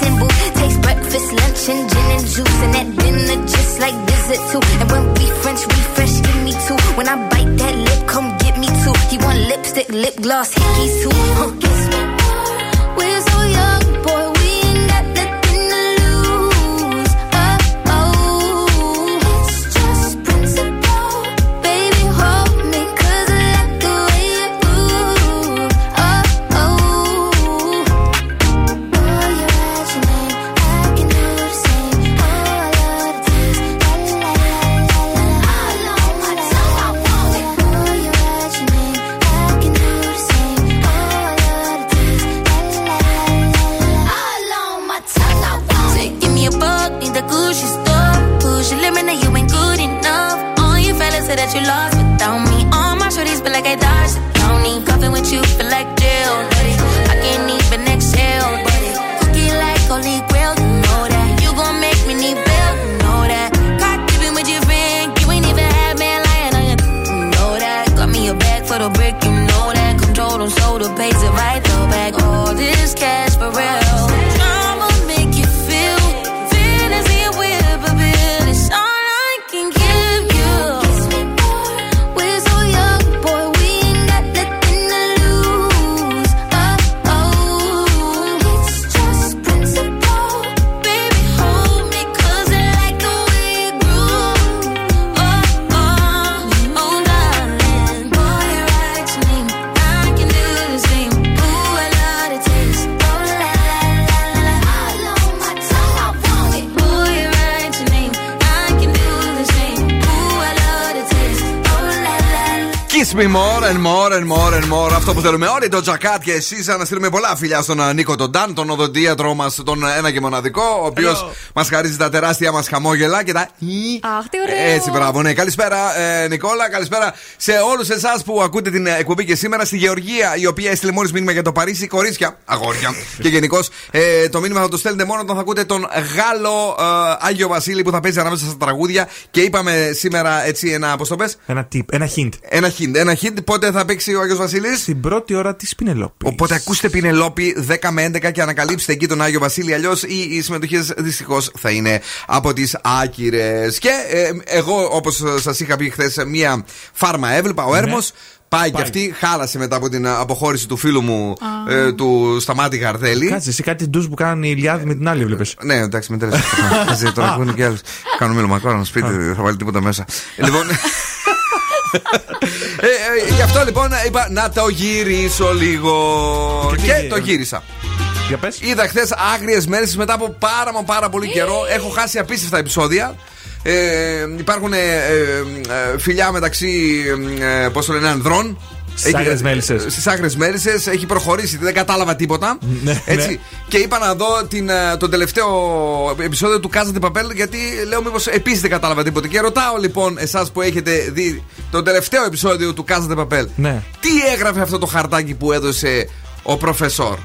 symbol. Takes breakfast, lunch, and gin and juice. And at dinner, just like dessert too. And when we French refresh, give me two. When I bite that lip, come get me two. He want lipstick, lip gloss, hickeys too. Huh. We're so young, boy. More and more and more. Αυτό που θέλουμε όλοι, το Τζακάτ και εσεί. Να στείλουμε πολλά φιλιά στον ε, Νίκο τον Ντάν, τον οδοντίατρό μας, τον ένα και μοναδικό, ο οποίος μας χαρίζει τα τεράστια μας χαμόγελα και τα. Αχ, τι ωραίο. Έτσι, μπράβο, ναι. Καλησπέρα, ε, Νικόλα. Καλησπέρα σε όλους εσάς που ακούτε την ε, εκπομπή και σήμερα στη Γεωργία, η οποία έστειλε μόλις μήνυμα για το Παρίσι. Κορίτσια, αγόρια. και γενικώς ε, το μήνυμα θα το στέλνετε μόνο όταν θα ακούτε τον Γάλλο ε, Άγιο Βασίλη που θα παίζει ανάμεσα στα τραγούδια. Και είπαμε σήμερα έτσι ένα, πώς το πες; Ένα tip, ένα hint. Ένα hint, ένα hint. Πότε θα παίξει ο Άγιος Βασίλη; Την πρώτη ώρα της Πινελόπης. Οπότε ακούστε Πινελόπη 10 με 11 και ανακαλύψτε εκεί τον Άγιο Βασίλη. Αλλιώς οι, οι συμμετοχές δυστυχώς θα είναι από τις άκυρες. Και ε, εγώ, όπως σας είχα πει χθες, μία φάρμα έβλεπα. Ο Έρμος πάει και αυτή, χάλασε μετά από την αποχώρηση του φίλου μου, ε, του Σταμάτη Γαρδέλη. Κάτσε, εσύ κάτι ντουζ που κάνουν οι Ηλιάδη με την άλλη, βλέπεις. Ναι, εντάξει, με τέλειωσε. Κάτσε, τώρα ακούνε και άλλους. Κάνω μήλο μακρό, σπίτι, δεν θα βάλει τίποτα μέσα. Λοιπόν. ε, ε, γι' αυτό λοιπόν είπα να το γυρίσω λίγο. Και τι Και, έγινε; το γύρισα. Για πες. Είδα χθες άγριες μέρες μετά από πάρα μα πάρα πολύ καιρό. Έχω χάσει απίστευτα επεισόδια. Ε, υπάρχουν ε, ε, ε, φιλιά μεταξύ, ε, πώς το λένε, ανδρών. Στις άγριες μέλισσες. Στι άγριε μέλισσες έχει προχωρήσει, δεν κατάλαβα τίποτα. Ναι, έτσι. ναι. Και είπα να δω την, ε, το τελευταίο επεισόδιο του Casa de Papel, γιατί λέω μήπως επίσης δεν κατάλαβα τίποτα. Και ρωτάω λοιπόν εσάς που έχετε δει το τελευταίο επεισόδιο του Casa de Papel, Ναι. τι έγραφε αυτό το χαρτάκι που έδωσε ο προφεσόρ;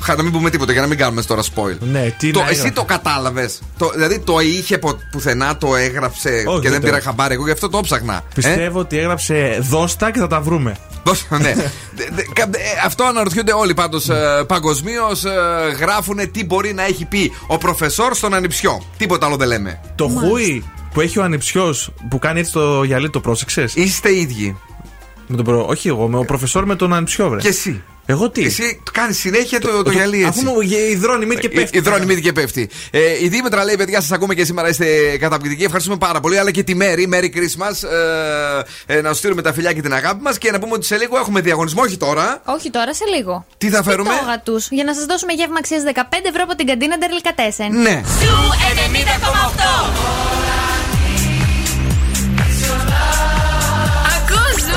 Χα, να μην πούμε τίποτα για να μην κάνουμε τώρα spoil. Ναι, τι το, να εσύ έγραφε. το κατάλαβες. Δηλαδή το είχε πο- πουθενά, το έγραψε Όχι, και δεν δεν το πήρα έγραψε. χαμπάρι. Εγώ γι' αυτό το ψάχνα. Ε; Πιστεύω ότι έγραψε δώστα και θα τα βρούμε. Δώσε- ναι. Δε- δε- κα- ε, Αυτό αναρωτιούνται όλοι πάντως παγκοσμίως. Γράφουν τι μπορεί να έχει πει ο προφεσόρ στον ανιψιό. Τίποτα άλλο δεν λέμε. Το χούι που έχει ο ανιψιός που κάνει έτσι το γυαλί, το πρόσεξες; Είστε ίδιοι. Με τον προ... Όχι εγώ, με ο προφεσόρ με τον ανιψιό, βρε. Και εσύ. Εγώ τι; Εσύ κάνεις συνέχεια το, το, γυαλί έτσι. Αφού μου υδρώνει μύτη και πέφτει. Η δρόνη μύτη και πέφτει. Ε, η Δήμητρα λέει: Παιδιά, σας ακούμε και σήμερα είστε καταπληκτικοί. Ευχαριστούμε πάρα πολύ. Αλλά και τη Μέρη, Merry Christmas. Ε, ε, να σου στείλουμε τα φιλιά και την αγάπη μας και να πούμε ότι σε λίγο έχουμε διαγωνισμό, όχι τώρα. Όχι τώρα, σε λίγο. Τι θα φέρουμε; του για να σας δώσουμε γεύμα αξίας 15 ευρώ από την καντίνα Ντερλικατέσεν. Ναι. Σου 90,8. Ακούς σου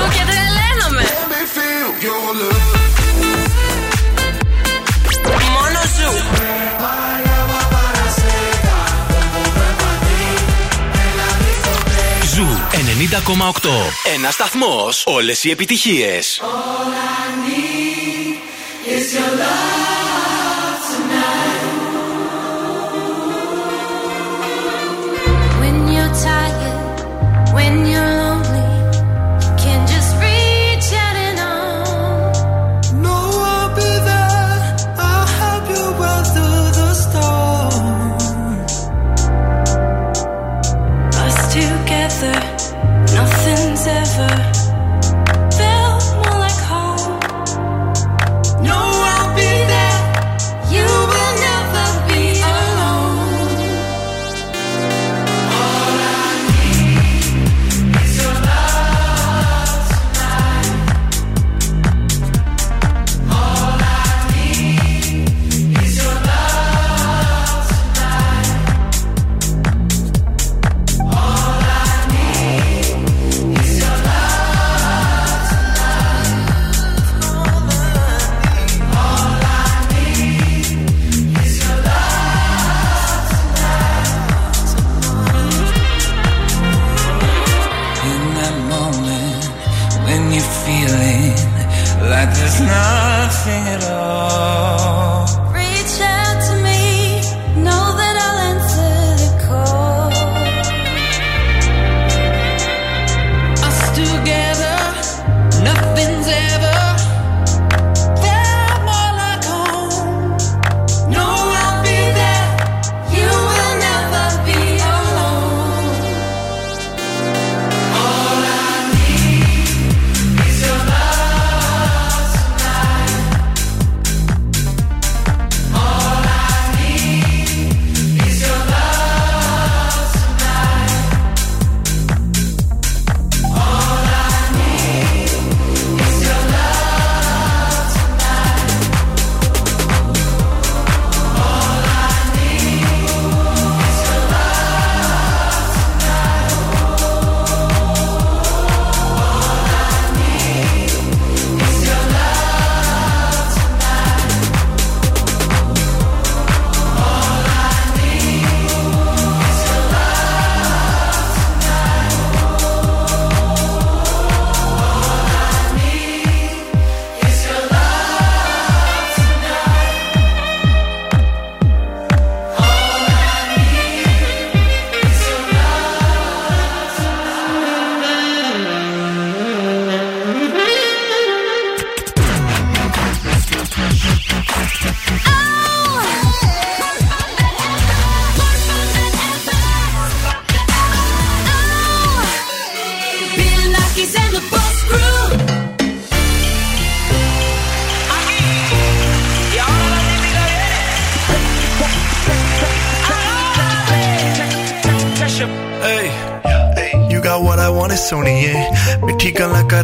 Ένα σταθμός. Όλες οι επιτυχίες. Is your love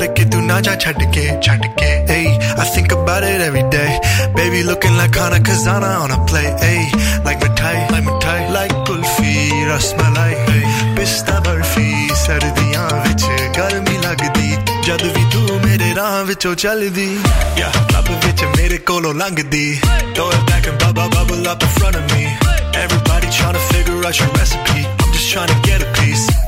ke tu na ja chhad ke chhad ke hey i think about it every day. Baby looking like hana kazana on a play hey like my tie like my tie. Like kulfi ras malai hey pista barfi sardiyan vich. Garmi lagdi jad vi tu mere raah vich chaldi. Yeah club vich mere kolon langdi. Throw it back and bubble bubble up in front of me. Everybody tryna figure out your recipe. I'm just trying to get a piece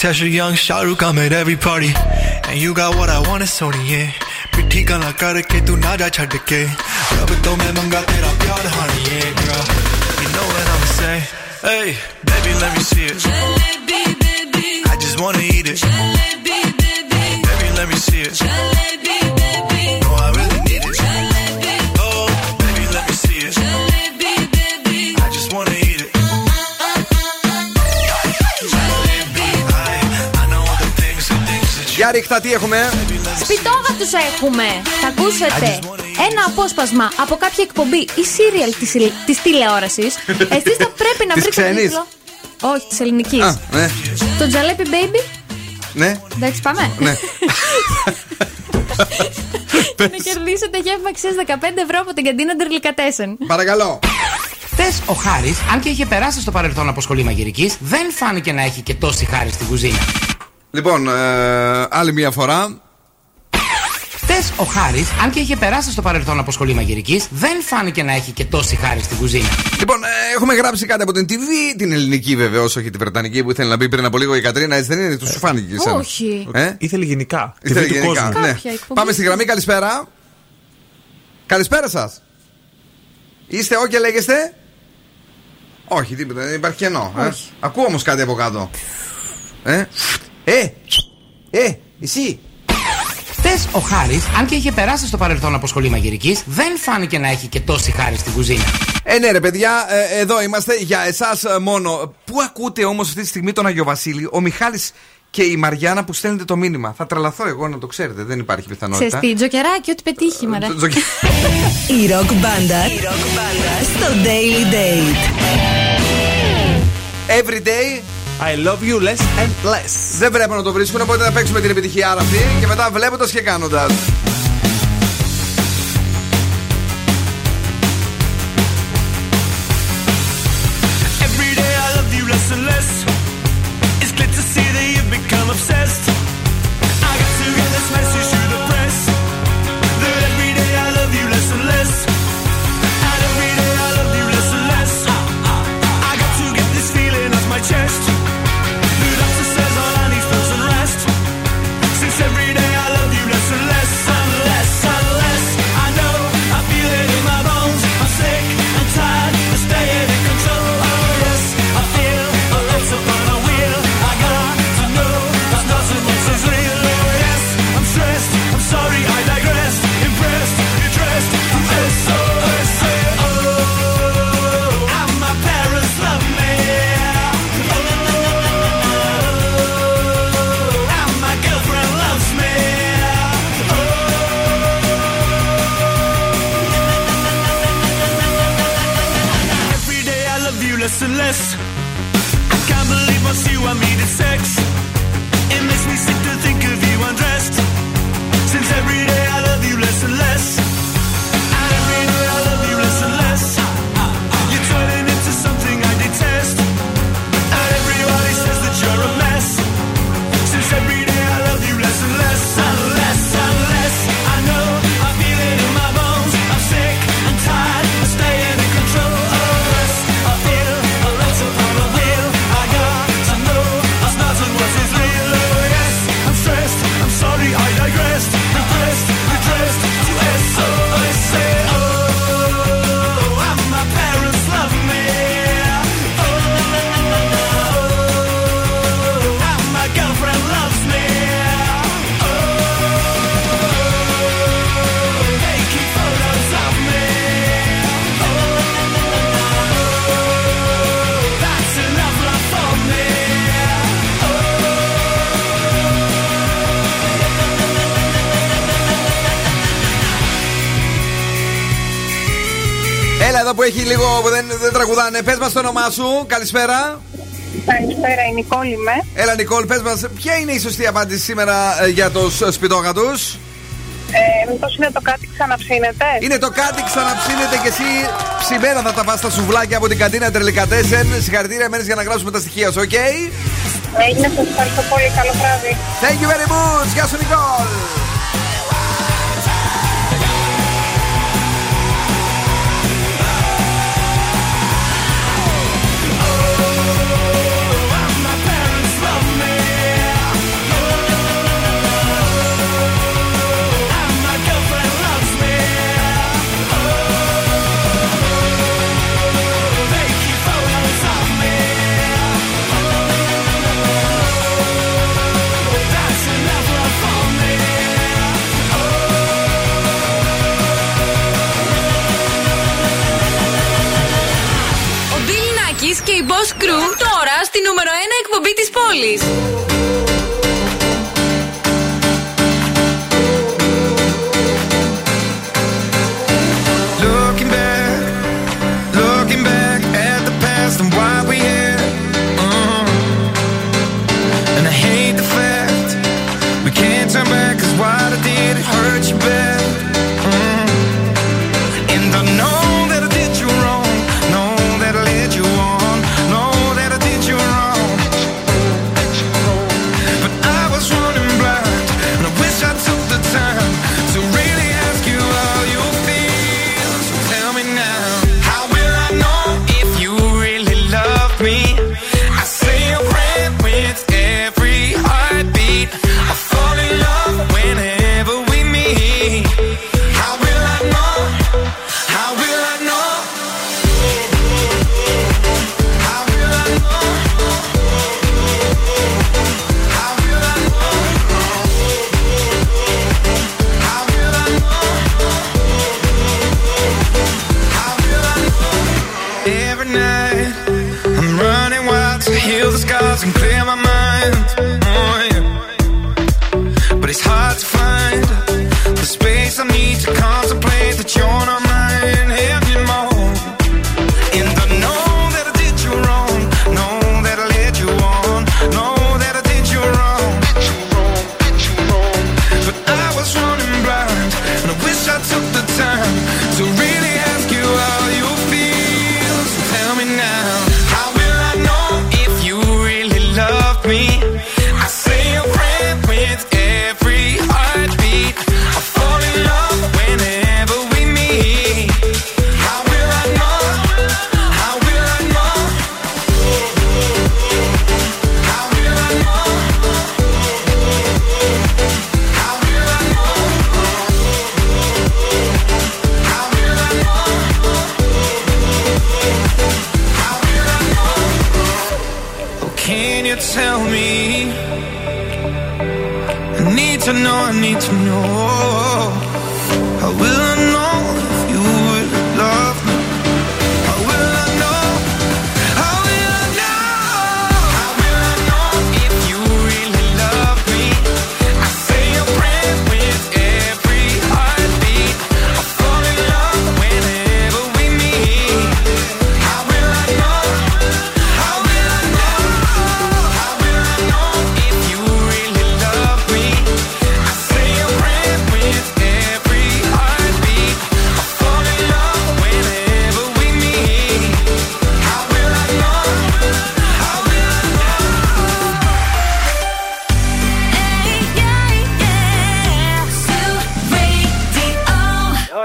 Tasha Young, Shahrukh I'm at every party. And you got what I want, it's only yeah. ਪਿੱਠੀ ਗਾਲਾਂ ਕਰਕੇ ਤੂੰ ਨਾ ਜਾ ਛੱਡ ਕੇ ਰੱਬ ਤੋਂ ਮੈਂ ਮੰਗਾ ਤੇਰਾ ਪਿਆਰ ਹਾਣੀਏ girl you know what i'm saying hey baby let me see it. Jalebi baby. I just wanna eat it. Jalebi baby. Baby let me see it. Jalebi. Things that you Για ρίχτα, τι έχουμε. Σπιτόγατους έχουμε. Θα ακούσετε ένα απόσπασμα από κάποια εκπομπή ή σύριαλ της, της τηλεόρασης. Εσείς θα πρέπει να Της βρείτε τον ξένης; τίτλο. Όχι, της ελληνικής. Α, ναι. Το Τζαλέπι Baby. Ναι, Εντάξει, πάμε. ναι. Και να κερδίσετε γεύμα αξίας 15 ευρώ από την καντίνα Ντερλικατέσεν. Παρακαλώ. Χθε ο Χάρης, αν και είχε περάσει στο παρελθόν από σχολή μαγειρικής, δεν φάνηκε να έχει και τόση χάρη στην κουζίνα. Λοιπόν, ε, άλλη μία φορά. Χθε ο Χάρης, αν και είχε περάσει στο παρελθόν από σχολή μαγειρικής, δεν φάνηκε να έχει και τόση χάρη στην κουζίνα. Λοιπόν, ε, έχουμε γράψει κάτι από την TV, την ελληνική βεβαίως, όχι την βρετανική που ήθελε να πει πριν από λίγο η Κατρίνα, έτσι δεν είναι, τους σου φάνηκε και εσένα. Όχι. Ε; Ήθελε γενικά. Ήθελε TV του γενικά. κόσμου. Ναι. Κάποια εκπομπή. Πάμε στη γραμμή, καλησπέρα. Καλησπέρα σας. Είστε OK, λέγεστε; Όχι, τίποτα, δεν υπάρχει κενό. Ε. Ακούω όμως κάτι από κάτω. Ε, ε, ε, εσύ. Χθες ο Χάρης, αν και είχε περάσει στο παρελθόν από σχολή μαγειρικής, δεν φάνηκε να έχει και τόση χάρη στην κουζίνα. Ε, ναι, ρε παιδιά, ε, εδώ είμαστε για εσάς μόνο. Πού ακούτε όμως αυτή τη στιγμή τον Αγιο Βασίλη, ο Μιχάλης και η Μαριάννα που στέλνετε το μήνυμα; Θα τρελαθώ εγώ να το ξέρετε, δεν υπάρχει πιθανότητα. Ξέρεις τι, τζοκεράκι, ό,τι πετύχει, μωρέ. Τζοκε- Η ροκ μπάντα στο Daily Date. Every day. I love you less and less. Δεν βλέπω να το βρίσκουν, οπότε θα παίξουμε την επιτυχία αυτή και μετά βλέποντας και κάνοντας. Έχει λίγο που δεν, δεν τραγουδάνε. Πες μας το όνομά σου. Καλησπέρα. Καλησπέρα, η Νικόλ είμαι. Έλα, Νικόλ, πες μας, ποια είναι η σωστή απάντηση σήμερα ε, για τους; Σπιτόγατους. Ε, Μήπως είναι το κάτι ξαναψήνεται. Είναι το κάτι ξαναψήνεται και εσύ ψημένα θα τα πας στα σουβλάκια από την καντίνα Τρελικατέσεν. Συγχαρητήρια, μένεις για να γράψουμε τα στοιχεία σου, οκ; Έγινε, σας ευχαριστώ πολύ. Καλό βράδυ. Thank you very much. Γεια σου, Νικόλ.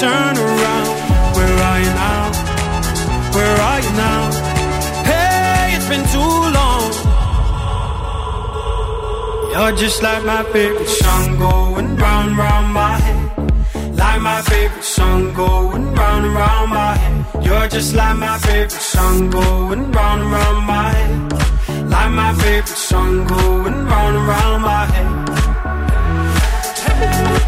turn around. Where are you now? Where are you now? Hey, it's been too long. You're just like my favorite song going round, round my head. Like my favorite song going round round my head. You're just like my favorite song going round round my head. Like my favorite song going round round my head. Hey,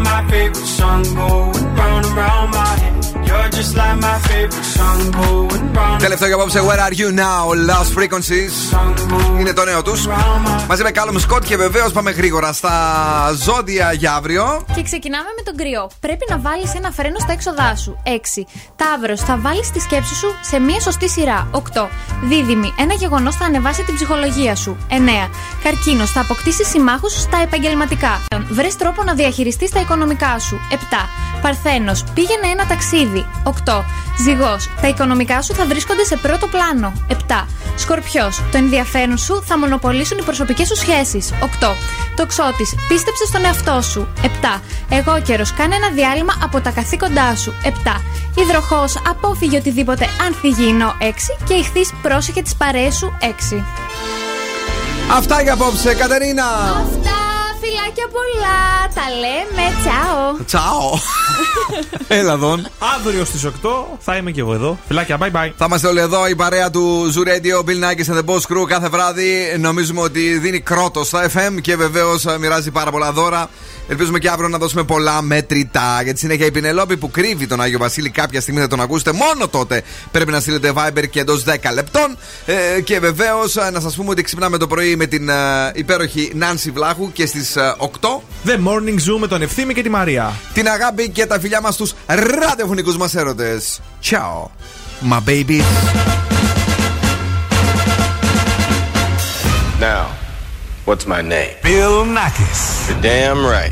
My favorite song going round and round my head. You're just like my favorite song going round. Τελευταίο για απόψε, Where are you now? Lost Frequencies. Είναι το νέο τους. Μαζί με Callum Scott και βεβαίως πάμε γρήγορα στα ζώδια για αύριο. Και ξεκινάμε με τον κρυό. Πρέπει να βάλεις ένα φρένο στα έξοδά σου. 6. Ταύρος, θα βάλεις τη σκέψη σου σε μία σωστή σειρά. 8. Δίδυμη, ένα γεγονός θα ανεβάσει την ψυχολογία σου. 9. Καρκίνος, θα αποκτήσεις συμμάχους στα επαγγελματικά. Βρες τρόπο να διαχειριστείς τα οικονομικά σου. 7. Παρθένος, πήγαινε ένα ταξίδι. 8. Ζυγός, τα οικονομικά σου θα βρίσκονται σε πρώτο πλάνο. 7. Σκορπιός, το ενδιαφέρον σου θα μονοπολίσουν οι προσωπικές σου σχέσεις. 8. Τοξότης, πίστεψε στον εαυτό σου. 7. Εγώ καιρο, κάνε ένα διάλειμμα από τα καθήκοντά σου. 7. Υδροχός, απόφυγε οτιδήποτε ανθυγιεινό. 6. Και ηχθείς, πρόσεχε τις παρέες σου. 6. Αυτά για απόψε, Κατερίνα. Αυτά, φιλάκια πολλά. Τα λέμε, τσάω. Τσάω. Έλα δόν. Αύριο στις 8 θα είμαι και εγώ εδώ. Φιλάκια, bye bye. Θα είμαστε όλοι εδώ, η παρέα του Zoo Radio, Bill Nackis and the Boss Crew κάθε βράδυ. Νομίζουμε ότι δίνει κρότος στα FM και βεβαίως μοιράζει πάρα πολλά δώρα. Ελπίζουμε και αύριο να δώσουμε πολλά μέτρητα. Γιατί συνέχεια η Πινελόπη που κρύβει τον Άγιο Βασίλη κάποια στιγμή θα τον ακούσετε. Μόνο τότε πρέπει να στείλετε Viber και εντός 10 λεπτών. Ε, και βεβαίως να σας πούμε ότι ξυπνάμε το πρωί με την ε, υπέροχη Νάνση Βλάχου και στις 8 The Morning Zoo με τον Ευθύμη και τη Μαρία. την αγάπη και τα φιλιά μας στους ραδιοφωνικούς μας έρωτες. Ciao, my baby. Now, what's my name? Bill Nackis. You're damn right.